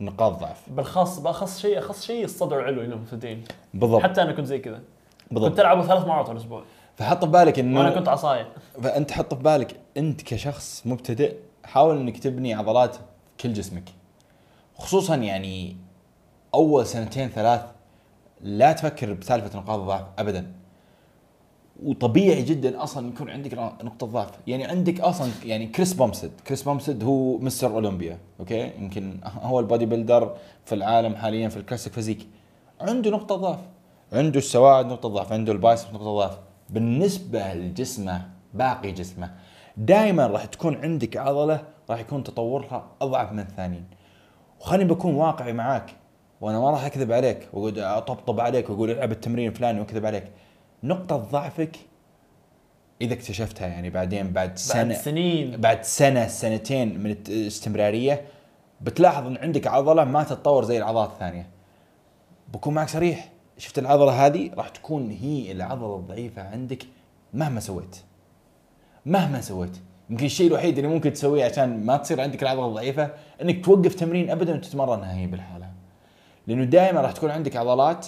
نقاط ضعف. بالخاص بأخص شيء أخص شيء الصدر علو للمبتدئين بالضبط. حتى أنا كنت زي كذا. كنت بالضبط العبه ثلاث مرات في الأسبوع. فحط في بالك وأنا انه كنت عصاية. فأنت حط في بالك أنت كشخص مبتدئ حاول إنك تبني عضلات كل جسمك. خصوصا يعني أول سنتين ثلاث لا تفكر بسالفة نقاط الضعف ابدا. وطبيعي جدا أصلا يكون عندك نقطة ضعف. يعني عندك أصلا يعني كريس بومسد كريس بومسد هو مستر أولمبيا أوكي؟ يمكن هو ال bodybuilder في العالم حاليا في ال classic physique. عنده نقطة ضعف. عنده السواعد نقطة ضعف عنده ال bicep نقطة ضعف. بالنسبة لجسمه باقي جسمه دائما راح تكون عندك عضلة راح يكون تطورها أضعف من الثانيين. وخليني بكون واقعي معاك وأنا ما راح أكذب عليك وأقعد أطبطب عليك وأقول العب التمرين الفلاني وأكذب عليك. نقطة ضعفك إذا اكتشفتها يعني بعدين بعد سنة بعد سنين. بعد سنة سنتين من الاستمرارية بتلاحظ إن عندك عضلة ما تتطور زي العضلات الثانية. بكون معك صريح. شفت العضلة هذه؟ راح تكون هي العضلة الضعيفة عندك مهما سويت. مهما سويت. يمكن الشيء الوحيد اللي ممكن تسويه عشان ما تصير عندك العضلة الضعيفة إنك توقف تمرين ابدا وتتمرنها هي بالحالة. لأنه دائما راح تكون عندك عضلات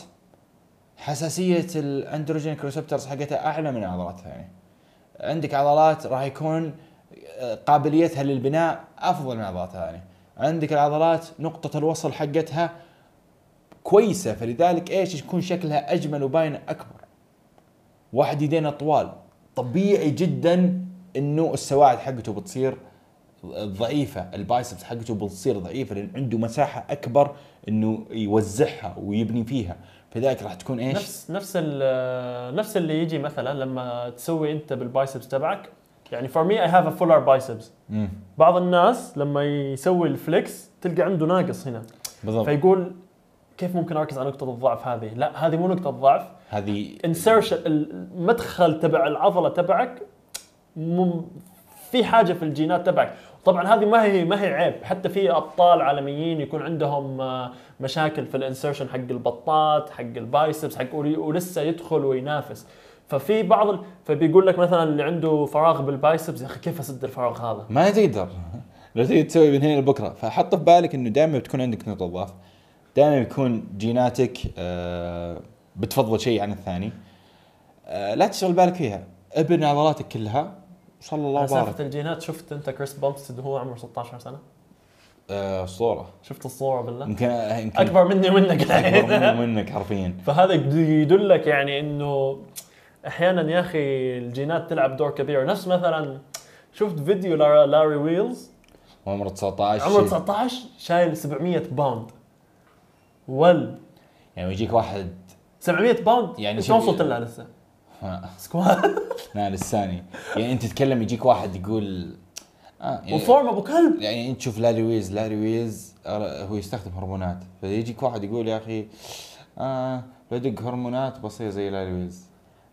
حساسية الاندروجينيك ريسبتورز حقتها أعلى من العضلات الثانية عندك عضلات راح يكون آه، قابليتها للبناء أفضل من العضلات الثانية عندك العضلات نقطة الوصل حقتها كويسة فلذلك إيش؟ يكون شكلها أجمل وباينه أكبر. واحد يدينا طوال طبيعي جدا إنه السواعد حقته بتصير ضعيفة ال biceps حقته بتصير ضعيفة لأن عنده مساحة أكبر إنه يوزعها ويبني فيها. فذلك راح تكون إيش؟ نفس نفس نفس اللي يجي مثلا لما تسوي أنت بال biceps تبعك. يعني for me I have a fuller biceps. بعض الناس لما يسوي ال flex تلقى عنده ناقص هنا. بالضبط. فيقول كيف ممكن أركز على نقطة الضعف هذه؟ لا هذه مو نقطة ضعف هذه insertion المدخل تبع العضلة تبعك مم في حاجة في الجينات تبعك. طبعا هذه ما هي ما هي عيب. حتى في أبطال عالميين يكون عندهم آه، مشاكل في ال insertion حق البطات حق ال biceps حق ولسه يدخل وينافس. ففي بعض ال... فبيقول لك مثلا اللي عنده فراغ بال biceps يا أخي كيف أسد الفراغ هذا؟ ما تقدر لو تقدر تسوي من هنا لبكرة. فحط في بالك إنه دائما بتكون عندك نقطة ضعف. دائما يكون جيناتك آه، بتفضل شيء عن الثاني. آه، لا تشغل بالك فيها. ابن عضلاتك كلها وصلى الله وبارك. سالفة الجينات شفت أنت كريس بومستد وهو عمره 16 سنة؟ آه، أسطورة. شفت الصورة بالله؟ يمكن يمكن أكبر مني ومنك. أكبر مني ومنك حرفيا. فهذا يد- يدلك يعني إنه أحيانا يا أخي الجينات تلعب دور كبير. نفس مثلا شفت فيديو لاري ويلز؟ عمره 19 عمره 19 شايل 700 باوند. ول يعني يجيك واحد 700 باوند؟ يعني شو وصلت لها لسه؟ آه، squat لا لساني. يعني أنت تتكلم يجيك واحد يقول آه يعني و form أبو كلب. يعني أنت تشوف لاري ويلز لاري ويلز آه، هو يستخدم هرمونات. فيجيك واحد يقول يا أخي آه بدق هرمونات بصير زي لاري ويلز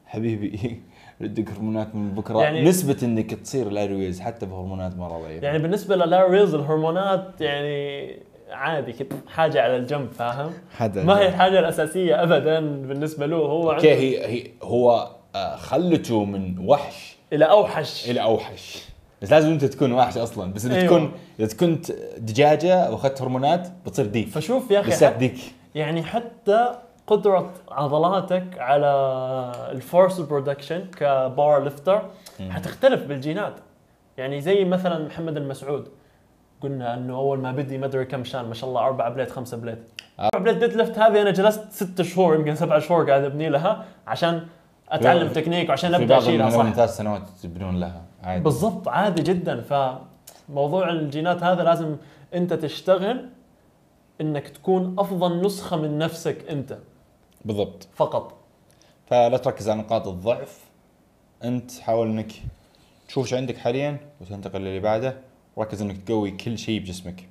حبيبي بدق هرمونات من بكرة. يعني نسبة إنك تصير لاري ويلز حتى بهرمونات مرة ضعيفة. يعني بالنسبة للاري ويلز الهرمونات يعني عادي كده حاجة على الجنب فاهم؟ حدا ما هي الحاجة الأساسية ابدا بالنسبة له هو أوكي هي هي هو آه خلته من وحش إلى أوحش. إلى أوحش. بس لازم أنت تكون وحش أصلا. بس إذا أيوة. تكون إذا كنت دجاجة وأخذت هرمونات بتصير ديك. فشوف يا أخي لساك ديك. يعني حتى قدرة عضلاتك على ال force production ك powerlifter حتختلف بالجينات. يعني زي مثلا محمد المسعود. قلنا إنه أول ما بدي ما أدري كم شان ما شاء الله أربع plate خمسة plate. أربع plate deadlift هذه أنا جلست ست شهور يمكن سبع شهور قاعد أبني لها عشان أتعلم تكنيك وعشان أبدأ أشيلها صح؟ ثلاث سنوات تبنون لها عادي. بالضبط عادي جدا. فموضوع الجينات هذا لازم أنت تشتغل إنك تكون أفضل نسخة من نفسك أنت. بالضبط. فقط. فلا تركز على نقاط الضعف. أنت حاول إنك تشوف إيش عندك حاليا وتنتقل للي بعده. وركز إنك تقوي كل شيء بجسمك.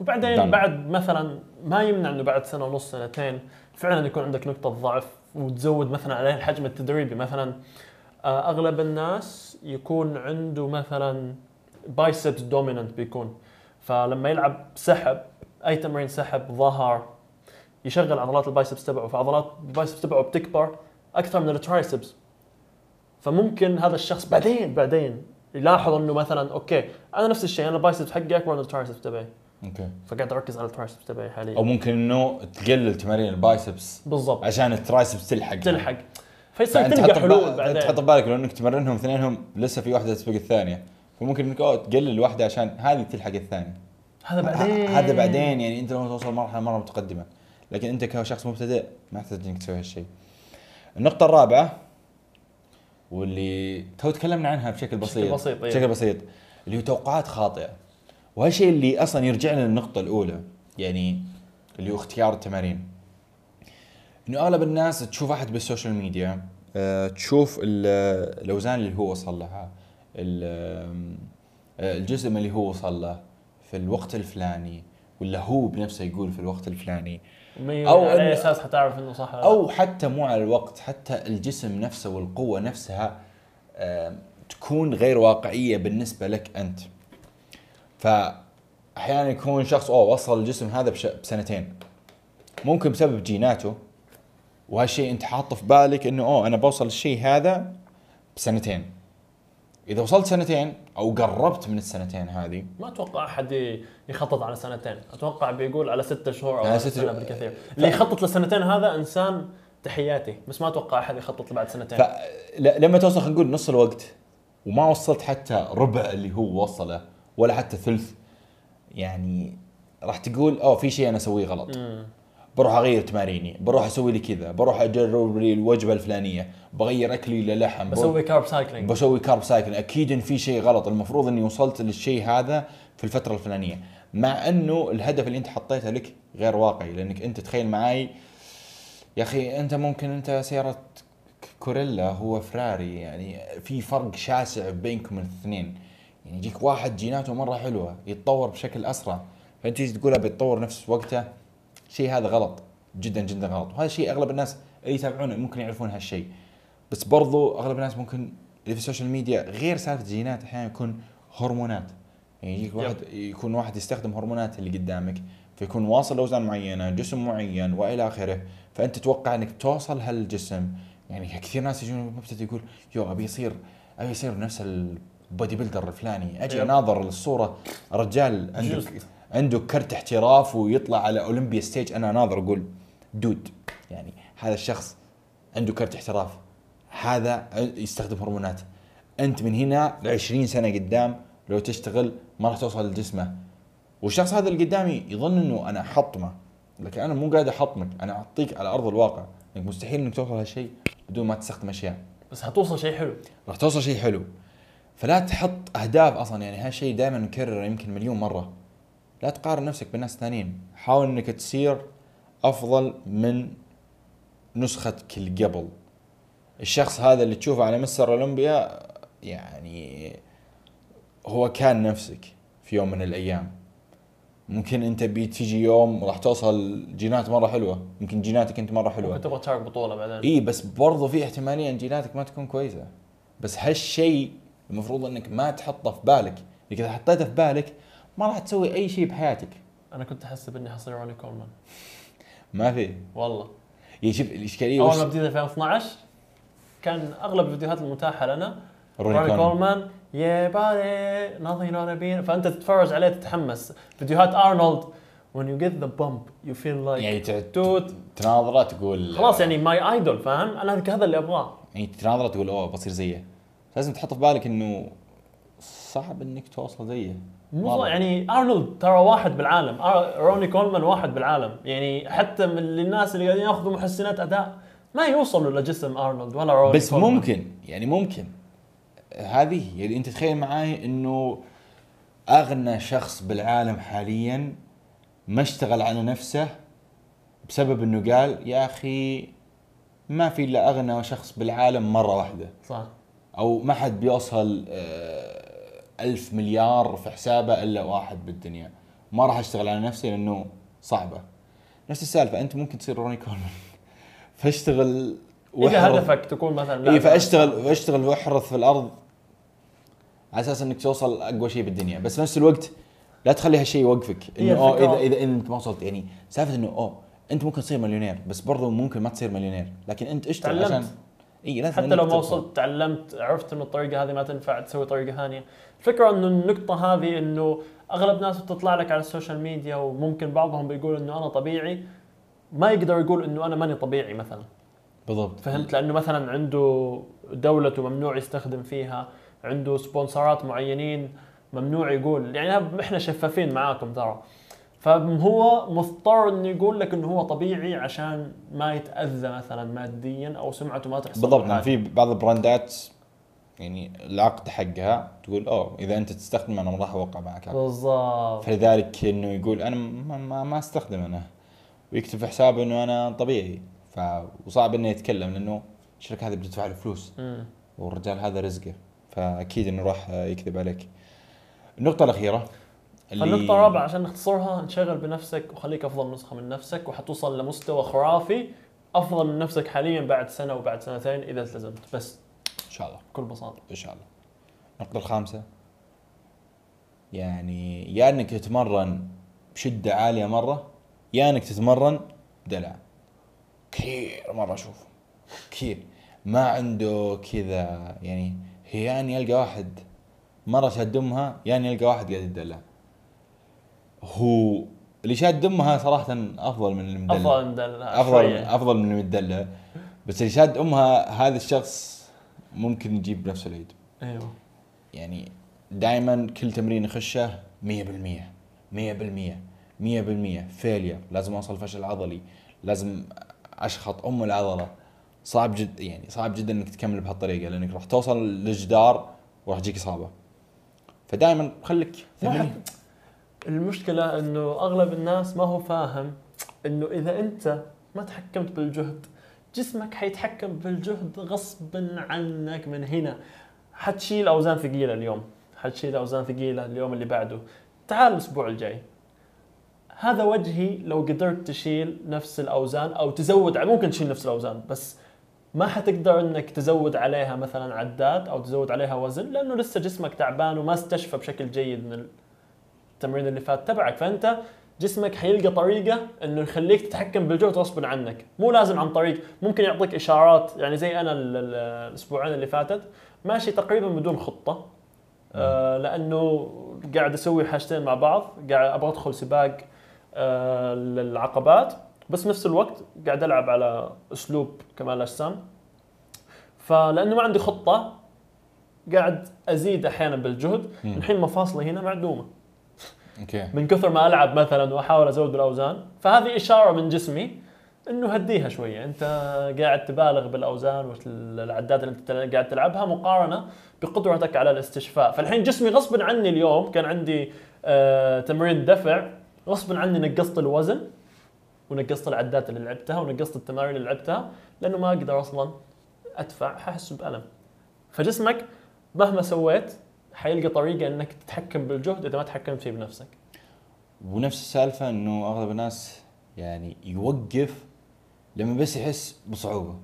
وبعدين دعم. بعد مثلا ما يمنع إنه بعد سنة ونص سنتين فعلا يكون عندك نقطة ضعف وتزود مثلا عليه الحجم التدريبي. مثلا آه، أغلب الناس يكون عنده مثلا biceps dominant بيكون. فلما يلعب سحب أي تمرين سحب ظهر يشغل عضلات ال biceps تبعه. فعضلات ال biceps تبعه بتكبر أكثر من ال triceps. فممكن هذا الشخص بعدين بعدين يلاحظ إنه مثلا أوكي أنا نفس الشيء أنا ال biceps حقي أكبر من ال triceps تبعي. أوكي. فقاعد أركز على ال triceps تبعي حاليا. أو ممكن إنه تقلل تمارين ال biceps بالضبط. عشان ال triceps تلحق. تلحق. فيصير تلقى تحط حلول ببالك- تحط بعدين ببالك لو إنك تمرنهم اثنينهم لسه في واحدة تسبق الثانية. فممكن إنك أوه تقلل واحدة عشان هذه تلحق الثانية. هذا بعدين. هذا بعدين يعني أنت لما توصل مرحلة مرة متقدمة. لكن أنت كشخص مبتدئ ما تحتاج إنك تسوي هالشيء. النقطة الرابعة واللي تو تكلمنا عنها بشكل بسيط. بسيط، إيه. بشكل بسيط. اللي هو توقعات خاطئة. وهالشيء اللي أصلا يرجعنا للنقطه الأولى يعني اللي هو اختيار التمارين. إنه أغلب الناس تشوف احد بالسوشيال ميديا آه، تشوف ال- الأوزان اللي هو وصل لها آه، الجسم اللي هو وصل له في الوقت الفلاني ولا هو بنفسه يقول في الوقت الفلاني. أو أو على إن- أساس حتعرف إنه صح. أو حتى مو على الوقت حتى الجسم نفسه والقوة نفسها تكون غير واقعية بالنسبة لك أنت. فأحيانا يكون شخص أوه وصل الجسم هذا بش- بسنتين. ممكن بسبب جيناته. وهالشيء أنت حاطه في بالك إنه أوه أنا بوصل الشيء هذا بسنتين. إذا وصلت سنتين أو قربت من السنتين هذه ما أتوقع أحد يخطط على سنتين أتوقع بيقول على ستة شهور أو على ستة سنة. بالكثير اللي يخطط لسنتين هذا إنسان تحياتي بس ما أتوقع أحد يخطط بعد سنتين فلما توصل خلينا نقول نص الوقت وما وصلت حتى ربع اللي هو وصله ولا حتى ثلث يعني راح تقول أوه في شيء أنا أسويه غلط مم. بروح أغير تماريني بروح أسوي لي كذا بروح أجرب لي الوجبة الفلانية بغير أكلي للحم بسوي carb cycling بسوي carb cycle أكيد إن في شيء غلط المفروض إني وصلت للشيء هذا في الفترة الفلانية مع إنه الهدف اللي أنت حطيته لك غير واقعي لأنك أنت تخيل معاي يا أخي أنت ممكن أنت سيارة كورولا هو فراري يعني في فرق شاسع بينكم الاثنين. يعني يجيك واحد جيناته مرة حلوة يتطور بشكل أسرع. فأنت تقول ابي اتطور نفس وقته؟ شيء هذا غلط جدا جدا غلط. وهذا الشيء أغلب الناس اللي يتابعونه ممكن يعرفون هالشيء. بس برضو أغلب الناس ممكن اللي في السوشيال ميديا غير سالفة جينات أحيانا يكون هرمونات. يعني يجيك واحد يكون واحد يستخدم هرمونات اللي قدامك فيكون واصل لاوزان معينة جسم معين وإلى آخره. فأنت تتوقع إنك توصل هالجسم. يعني كثير ناس يجون مبتدئ يقول yo أبي يصير أبي يصير نفس ال bodybuilder الفلاني. أجي. أناظر الصورة. رجال عنده. عنده كرت احتراف ويطلع على أولمبيا stage أنا اناظر أقول dude يعني هذا الشخص عنده كرت احتراف. هذا يستخدم هرمونات. أنت من هنا ل 20 سنة قدام لو تشتغل ما راح توصل لجسمه. والشخص هذا اللي قدامي يظن إنه أنا احطمه لكن أنا مو قاعد أحطمك. أنا أعطيك على أرض الواقع إنك مستحيل إنك توصل هالشيء بدون ما تستخدم أشياء. بس حتوصل شيء حلو. راح توصل شيء حلو. فلا تحط أهداف أصلا. يعني هالشيء دائما نكرره يمكن مليون مرة. لا تقارن نفسك بالناس الثانيين حاول إنك تصير أفضل من نسختك اللي قبل. الشخص هذا اللي تشوفه على مستر أولمبيا يعني هو كان نفسك في يوم من الأيام. ممكن أنت بتيجي يوم راح توصل جينات مرة حلوة. ممكن جيناتك أنت مرة حلوة. تبغى تشارك بطولة بعدين. اي بس برضو في احتمالية إن جيناتك ما تكون كويسة. بس هالشيء المفروض إنك ما تحطه في بالك. لك إذا حطيته في بالك ما راح تسوي أي شيء بحياتك. أنا كنت احسب اني حصير روني كولمان. ما في. والله. يعني شوف الإشكالية أول ما بديت 2012 كان أغلب الفيديوهات المتاحة لنا. روني روني كولمان. yeah buddy nothing but a فأنت تتفرج عليه تتحمس. فيديوهات أرنولد. When you get the pump you feel like يعني توت. تناظره تقول خلاص يعني my idol فاهم؟ أنا هذا اللي أبغاه. يعني تناظره تقول أوه بصير زيه. لازم تحط في بالك إنه صعب إنك توصل زيه. مو يعني أرنولد ترى واحد بالعالم روني كولمان واحد بالعالم يعني حتى من الناس اللي قاعدين ياخذوا محسنات أداء ما يوصلوا لجسم أرنولد ولا روني بس كولمان. ممكن يعني ممكن. هذه يعني انت تخيل معاي إنه أغنى شخص بالعالم حاليا ما اشتغل على نفسه بسبب إنه قال يا أخي ما في إلا أغنى شخص بالعالم مرة واحدة. صح. أو ما حد بيوصل آه، ألف مليار في حسابه إلا واحد بالدنيا. ما راح أشتغل على نفسي لأنه صعبة. نفس السالفة أنت ممكن تصير روني كولمان. فاشتغل إذا واحرث- هدفك تكون مثلا لاعب- فاشتغل واشتغل واحرث في الأرض على أساس إنك توصل أقوى شيء بالدنيا. بس بنفس الوقت لا تخلي هالشيء يوقفك. هي إنه اوه الفكرة- إذا إذا أنت ما وصلت يعني سالفة إنه أوه أنت ممكن تصير مليونير بس برضو ممكن ما تصير مليونير. لكن أنت اشتغل تعلمت. عشان اي لازم حتى لو ما. وصلت تعلمت عرفت انه الطريقة هذه ما تنفع تسوي طريقة ثانية. الفكرة انه النقطة هذه إنه أغلب الناس بتطلع لك على ال social media وممكن بعضهم بيقول إنه أنا طبيعي ما يقدر يقول إنه أنا ماني طبيعي مثلا. بالضبط. فهمت؟ لأنه مثلا عنده دولته ممنوع يستخدم فيها عنده sponsor ات معينين ممنوع يقول. يعني إحنا شفافين معاكم ترى. فهو مضطر إنه يقول لك إنه هو طبيعي عشان ما يتأذى مثلا ماديا أو سمعته ما تحصل بالضبط يعني. في بعض ال brand ات يعني العقد حقها تقول أوه إذا أنت تستخدم أنا راح أوقع معك بالضبط. فلذلك إنه يقول أنا ما, ما, ما أستخدم أنا. ويكتب في حسابه إنه أنا طبيعي. ف وصعب إنه يتكلم لأنه الشركة هذه بتدفع له فلوس. والرجال هذا رزقه. فأكيد إنه راح يكذب عليك. النقطة الأخيرة. فالنقطة الرابعة عشان نختصرها. انشغل بنفسك وخليك أفضل نسخة من نفسك وحتوصل لمستوى خرافي أفضل من نفسك حاليا بعد سنة وبعد سنتين إذا التزمت. بس إن شاء الله. بكل بساطة. إن شاء الله. النقطة الخامسة. يعني يا إنك تتمرن بشدة عالية مرة يا إنك تتمرن بدلع. كثير مرة أشوف. كثير. ما عنده كذا يعني هي يعني يلقى واحد مرة شاد امها يعني يلقى واحد قاعد يدلع. هو اللي شاد أمها صراحة أفضل من اللي مدلع أفضل من دل- افضل شوية. أفضل من المدلع. بس اللي شاد أمها هذا الشخص ممكن يجيب نفس العيد. أيوه. يعني دائما كل تمرين يخشه 100% 100% 100% فيلير. لازم أوصل فشل عضلي لازم أشخط أم العضلة. صعب جد يعني صعب جدا إنك تكمل بهالطريقة لأنك راح توصل للجدار وراح تجيك إصابة. فدائما خليك المشكلة إنه أغلب الناس ما هو فاهم إنه إذا أنت ما تحكمت بالجهد جسمك حيتحكم بالجهد غصبا عنك من هنا. حتشيل أوزان ثقيلة اليوم. حتشيل أوزان ثقيلة اليوم اللي بعده. تعال الأسبوع الجاي. هذا وجهي لو قدرت تشيل نفس الأوزان أو تزود ممكن تشيل نفس الأوزان بس ما حتقدر إنك تزود عليها مثلا عدات أو تزود عليها وزن لأنه لسه جسمك تعبان وما استشفى بشكل جيد من التمرين اللي فات تبعك فأنت جسمك حيلقى طريقة إنه يخليك تتحكم بالجهد غصبا عنك. مو لازم عن طريق ممكن يعطيك إشارات. يعني زي أنا ال- ال- الأسبوعين اللي فاتت ماشي تقريبا بدون خطة آه لأنه قاعد أسوي حاجتين مع بعض. قاعد أبغى أدخل سباق آه للعقبات. بس نفس الوقت قاعد ألعب على أسلوب كمال الاجسام فلأنه ما عندي خطة قاعد أزيد أحيانا بالجهد. الحين مفاصلي هنا معدومة. أوكي من كثر ما ألعب مثلا وأحاول أزود بالاوزان فهذه إشارة من جسمي إنه هديها شوية. أنت قاعد تبالغ بالأوزان والعدات اللي أنت قاعد تلعبها مقارنة بقدرتك على الاستشفاء. فالحين جسمي غصبا عني اليوم كان عندي آه تمرين دفع غصبا عني نقصت الوزن ونقصت العدات اللي لعبتها ونقصت التمارين اللي لعبتها لأنه ما أقدر أصلا أدفع ححس بألم. فجسمك مهما سويت حيلقى طريقة إنك تتحكم بالجهد إذا ما تحكمت فيه بنفسك. ونفس السالفة إنه أغلب الناس يعني يوقف لما بس يحس بصعوبة.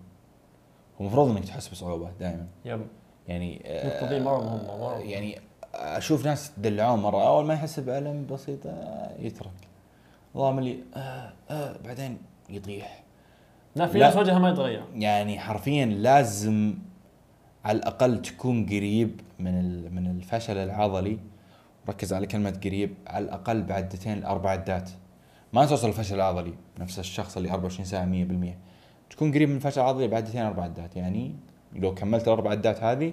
المفروض إنك تحس بصعوبة دائما. يب. يعني دي مرة مهمة، مرة يعني أشوف ناس تدلعون مرة أول ما يحس بألم بسيط آه، يترك. اللهم اللي آه آه بعدين يطيح. لا في. ناس وجهها ما يتغير. يعني حرفيا لازم على الأقل تكون قريب من من الفشل العضلي. ركز على كلمة قريب على الأقل بعدتين لاربع عدات. ما توصل الفشل العضلي نفس الشخص اللي 24 ساعة 100% تكون قريب من الفشل العضلي بعدتين أربع عدات. يعني لو كملت الأربع عدات هذه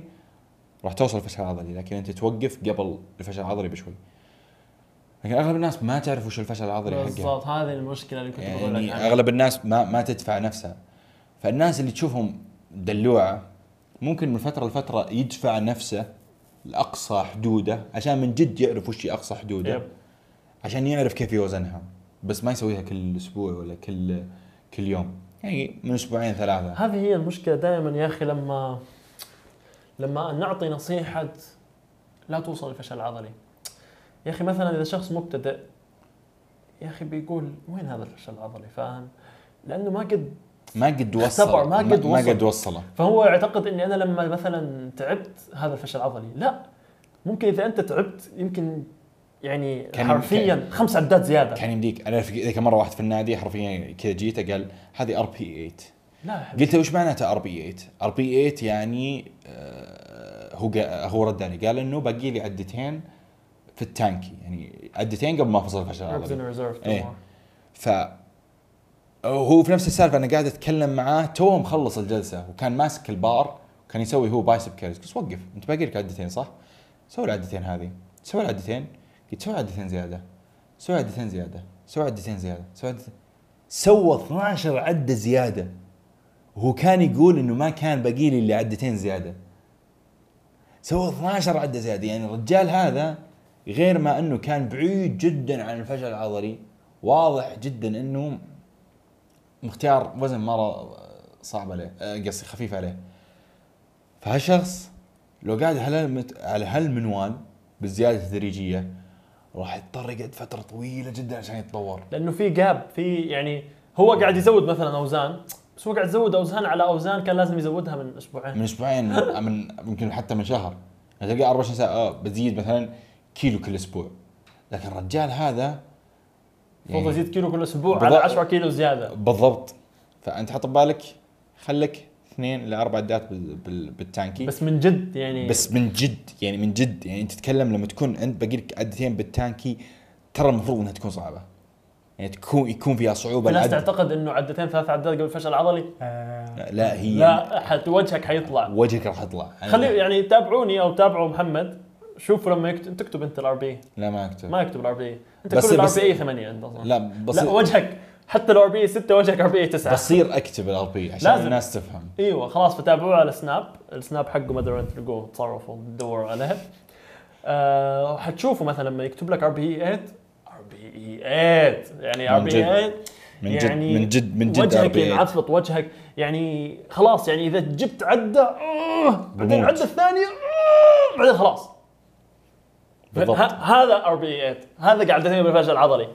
راح توصل الفشل العضلي. لكن أنت توقف قبل الفشل العضلي بشوي. لكن أغلب الناس ما تعرف وش الفشل العضلي حقها. بالضبط هذه المشكلة اللي كنت بقول لك يعني أغلب الناس ما ما تدفع نفسها. فالناس اللي تشوفهم دلوعة ممكن من فترة لفترة يدفع نفسه لاقصى حدوده عشان من جد يعرف وش أقصى حدوده يب. عشان يعرف كيف يوزنها. بس ما يسويها كل أسبوع ولا كل كل يوم. يعني من أسبوعين ثلاثة. هذه هي المشكلة دائما يا أخي لما لما نعطي نصيحة لا توصل للفشل العضلي. يا أخي مثلا إذا شخص مبتدئ يا أخي بيقول وين هذا الفشل العضلي؟ فاهم؟ لأنه ما قد ما قد وصل ما قد ما وصل. قد وصله. فهو يعتقد إني أنا لما مثلا تعبت هذا الفشل العضلي. لا. ممكن إذا أنت تعبت يمكن يعني كان- حرفيا خمس عدات زيادة. كان يمديك. أنا في ذيك مرة واحد في النادي حرفيا كذا جيته قال هذه RPE 8 لا. قلت له وش معناته RPE 8 RPE 8 يعني آه هو هو رد علي قال إنه باقي لي عدتين في ال tank. يعني عدتين قبل ما أفصل الفشل العضلي. Tomorrow. ف هو في نفس السالفة أنا قاعد أتكلم معاه تو مخلص الجلسة وكان ماسك البار وكان يسوي هو biceps curls قلت وقف أنت باقي لك عدتين صح؟ سوي العدتين هذه. سوي العدتين؟ قلت سوي عدتين زيادة. سوي عدتين زيادة. سوي عدتين زيادة. سوي عدتين. سوى 12 عدة زيادة. وهو كان يقول إنه ما كان باقي لي إلا عدتين زيادة. سوى 12 عدة زيادة. يعني الرجال هذا غير ما إنه كان بعيد جدا عن الفشل العضلي واضح جدا إنه مختار وزن مرة صعب عليه آه، قصدي خفيف عليه. فهالشخص لو قاعد على على هالمنوال بالزياده التدريجيه راح يضطر يقعد فترة طويلة جدا عشان يتطور. لأنه في جاب في يعني هو قاعد يزود مثلا أوزان بس هو قاعد يزود أوزان على أوزان كان لازم يزودها من أسبوعين. من أسبوعين من, يمكن حتى من شهر. يعني تلقى 24 ساعه آه بزيد مثلا كيلو كل أسبوع. لكن الرجال هذا المفروض يزيد كيلو كل أسبوع على بالضبط. 10 كيلو زيادة. بالضبط. فأنت حط ببالك خلك اثنين إلى أربع عدات بال- بال- بالتانكي. بس من جد يعني. بس من جد يعني من جد. يعني أنت تتكلم لما تكون انت باقي لك عدتين بالتانكي ترى المفروض إنها تكون صعبة. يعني تكون يكون فيها صعوبة في ناس العد تعتقد إنه عدتين ثلاث عدات قبل الفشل العضلي؟ لا هي لا حت وجهك حيطلع. وجهك راح يطلع. خلي يعني تابعوني أو تابعوا محمد. شوفوا لما يكتب تكتب انت الار بي لا ما أكتب. ما يكتب الار بي انت بس- كل الار بس- بي 8 انت أصلا لا لا بصير وجهك. حتى الار بي 6 وجهك ار بي 9 بصير أكتب الار بي عشان لازم. الناس تفهم. إيوه خلاص فتابعوه على سناب السناب حقه ما أدري وين تلقوه تصرفوا تدوروا عليه. آه حتشوفوا مثلا لما يكتب لك ار بي 8 ار بي 8 يعني ار بي جد. 8 من جد يعني من جد من جد وجهك RBA. ينعفط وجهك. يعني خلاص يعني إذا جبت عدة بعدين. العده الثانية بعدين خلاص. بالضبط. هذا RPE 8 هذا قاعد يتم بالفشل العضلي.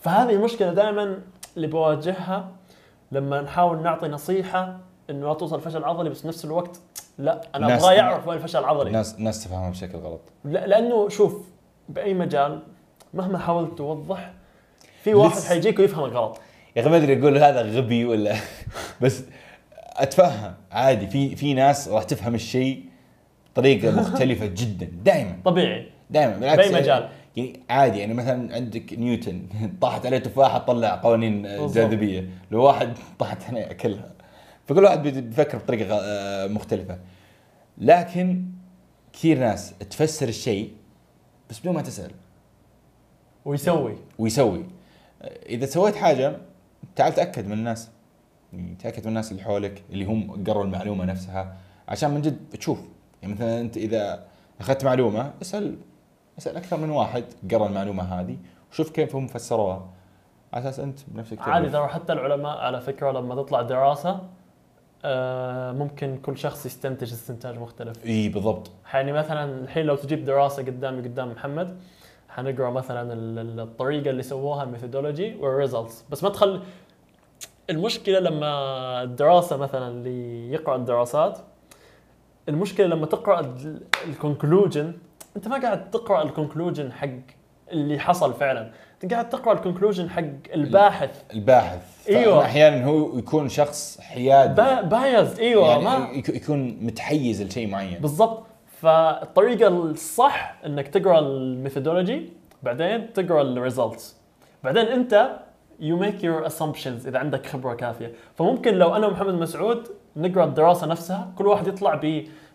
فهذه المشكلة دائما اللي بواجهها لما نحاول نعطي نصيحة إنه لا توصل الفشل العضلي بس نفس الوقت لا أنا ابغاه يعرف وين الفشل العضلي. الناس الناس تفهمها بشكل غلط. لا- لأنه شوف بأي مجال مهما حاولت توضح في واحد لسه. حيجيك ويفهمك غلط. يا أخي ما أدري أقول هذا غبي ولا بس أتفهم عادي في في ناس راح تفهم الشيء بطريقه مختلفة جدا دائما طبيعي. دائما بالعكس. مجال. يعني عادي يعني مثلا عندك نيوتن طاحت عليه تفاحة طلع قوانين. الجاذبيه لو واحد طاحت عليه أكلها. فكل واحد بيفكر بطريقة آه، مختلفة. لكن كثير ناس تفسر الشيء بس بدون ما تسأل. ويسوي. ويسوي. إذا سويت حاجة تعال تأكد من الناس. يعني تأكد من الناس اللي حولك اللي هم قروا المعلومة نفسها. عشان من جد تشوف. يعني مثلا أنت إذا أخذت معلومة اسأل اسأل أكثر من واحد قرأ المعلومة هذه وشوف كيف هم فسروها. على أساس أنت بنفسك عادي. ترى حتى العلماء على فكرة لما تطلع دراسة آه، ممكن كل شخص يستنتج استنتاج مختلف. إي بالضبط. يعني مثلا الحين لو تجيب دراسة قدامي قدام محمد حنقرأ مثلا ال- ال- الطريقة اللي سووها ال methodology وال results بس ما تخلي المشكلة لما الدراسة مثلا اللي يقرأ الدراسات المشكلة لما تقرأ ال conclusion أنت ما قاعد تقرأ ال conclusion حق اللي حصل فعلا. أنت قاعد تقرأ ال conclusion حق الباحث. الباحث. أيوة. أحيانا هو يكون شخص حياد با- بايظ إيوه يعني ما يك- يكون متحيز لشيء معين. بالضبط. فالطريقة الصح إنك تقرأ ال methodology بعدين تقرأ ال results بعدين أنت you make your assumptions إذا عندك خبرة كافية. فممكن لو أنا ومحمد مسعود نقرأ الدراسة نفسها كل واحد يطلع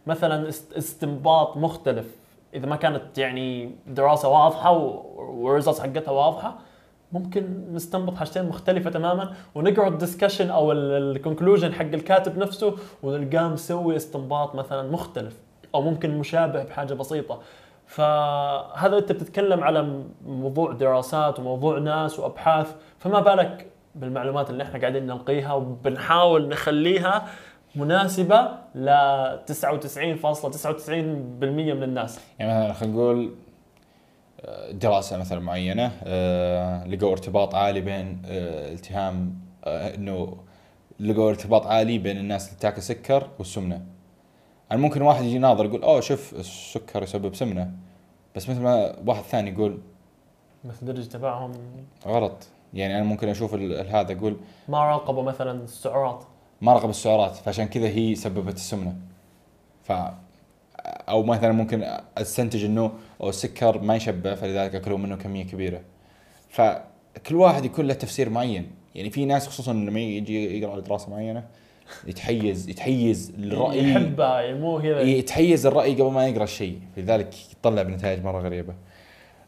بمثلا است- استنباط مختلف. إذا ما كانت يعني دراسة واضحة وال results حقتها واضحة ممكن نستنبط حاجتين مختلفة تماما ونقعد ال discussion أو ال conclusion حق الكاتب نفسه ونلقاه مسوي استنباط مثلا مختلف أو ممكن مشابه بحاجة بسيطة. فهذا أنت بتتكلم على موضوع دراسات وموضوع ناس وأبحاث فما بالك بالمعلومات اللي إحنا قاعدين نلقيها وبنحاول نخليها مناسبة ل 99.99% من الناس. يعني مثلا خلينا نقول آه، دراسة مثلا معينة آه، لقوا ارتباط عالي بين آه، التهام إنه لقوا ارتباط عالي بين الناس اللي تاكل سكر والسمنة. يعني ممكن واحد يجي ناظر يقول أوه شوف السكر يسبب سمنة. بس مثل ما واحد ثاني يقول مثل الدرج تبعهم غلط. يعني أنا ممكن أشوف هذا أقول ما راقبوا مثلا السعرات. ما رغب السعرات فعشان كذا هي سببت السمنة. ف أو مثلا ممكن أستنتج إنه أو السكر ما يشبع فلذلك اكلوا منه كمية كبيرة. فكل واحد يكون له تفسير معين، يعني في ناس خصوصا لما يجي يقرأ دراسة معينة يتحيز يتحيز الرأي يحبها مو كذا يتحيز الرأي قبل ما يقرأ الشيء، لذلك يطلع بنتائج مرة غريبة.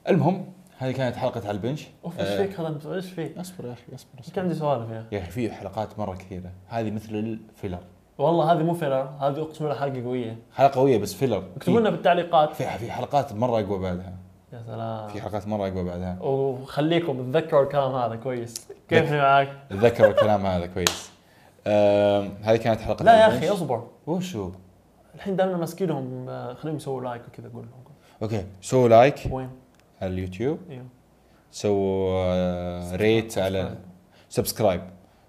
المهم هذه كانت حلقة على البنش. أوف إيش آه، فيك هذا إيش فيك؟ اصبر يا أخي اصبر اصبر. عندي سوالف يا أخي؟ يا أخي في حلقات مرة كثيرة، هذه مثل ال filler. والله هذه مو filler هذه أقسم بالله حلقة قوية. حلقة قوية بس filler. اكتبوا لنا بالتعليقات. في في حلقات مرة أقوى بعدها. يا سلام. في حلقات مرة أقوى بعدها. وخليكم تذكروا الكلام هذا كويس. كيف معك؟ اتذكر الكلام هذا كويس. هذه كانت حلقة لا يا. أخي أصبر. وشو الحين دامنا ماسكينهم آه، خليهم يسووا like وكذا قول لهم. أوكي سووا like. وين؟ على اليوتيوب. إيوه. سووا آه، rate على subscribe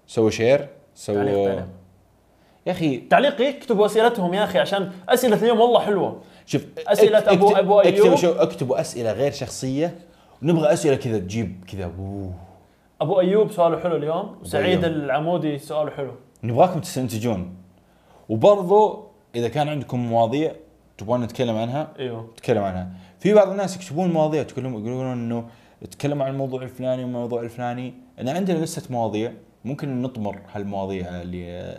سووا share سووا تعليق. يا أخي تعليق يكتبوا أسئلتهم يا أخي عشان أسئلة اليوم والله حلوة. شوف أبو- اكت- أبو أيوب. اكتبوا شو اكتبوا أسئلة غير شخصية. ونبغى أسئلة كذا تجيب كذا. أبو أيوب سؤاله حلو اليوم. وسعيد أيوب. العمودي سؤاله حلو. نبغاكم تستنتجون. وبرضو إذا كان عندكم مواضيع تبغون نتكلم عنها إيوه. نتكلم عنها. في بعض الناس يكتبون مواضيع يقولون يقولون إنه تكلموا عن الموضوع الفلاني والموضوع الفلاني. أنا عندنا لسه مواضيع ممكن نطمر هالمواضيع اللي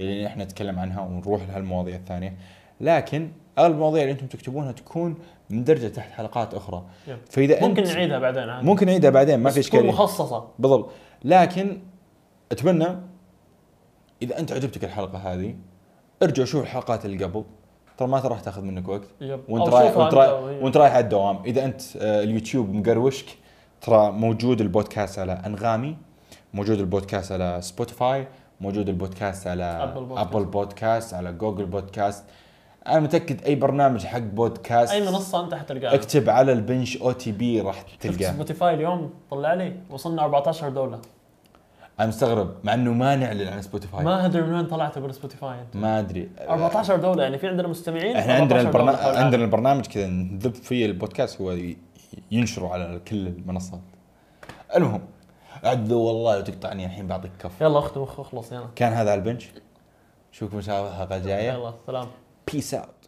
اللي إحنا نتكلم عنها ونروح لهالمواضيع الثانية. لكن أغلب المواضيع اللي أنتم تكتبونها تكون مندرجة تحت حلقات أخرى. يب. فإذا ممكن نعيدها بعدين عادي. ممكن نعيدها بعدين ما في إشكالية. مخصصة. بالضبط. لكن أتمنى إذا أنت عجبتك الحلقة هذه ارجع شوف الحلقات اللي قبل. ترى ما راح تاخذ منك وقت. يب. وانت رايح وانت رايح. وانت رايح على الدوام. إذا أنت آه، اليوتيوب مقروشك ترى موجود البودكاست على أنغامي موجود البودكاست على سبوتيفاي موجود البودكاست على أبل بودكاست. ابل بودكاست على جوجل بودكاست أنا متأكد أي برنامج حق بودكاست أي منصة أنت حتلقاها. اكتب على البنش OTB راح تلقاه. سبوتيفاي اليوم طلع لي. وصلنا 14 دوله أنا مستغرب مع إنه ما نعلن عن سبوتيفاي ما أدري من وين طلعت بالسبوتيفاي أنت. ما أدري. 14 دولة يعني في عندنا مستمعين إحنا عندنا 14 دولة البرنامج. عندنا البرنامج كذا نذب فيه البودكاست هو ينشره على كل المنصات. المهم عدو والله لو تقطعني الحين بعطيك كف. يلا أختم أخلص يلا. كان هذا على البنش. أشوفكم إن شاء الله الحلقة الجاية. يلا سلام. peace out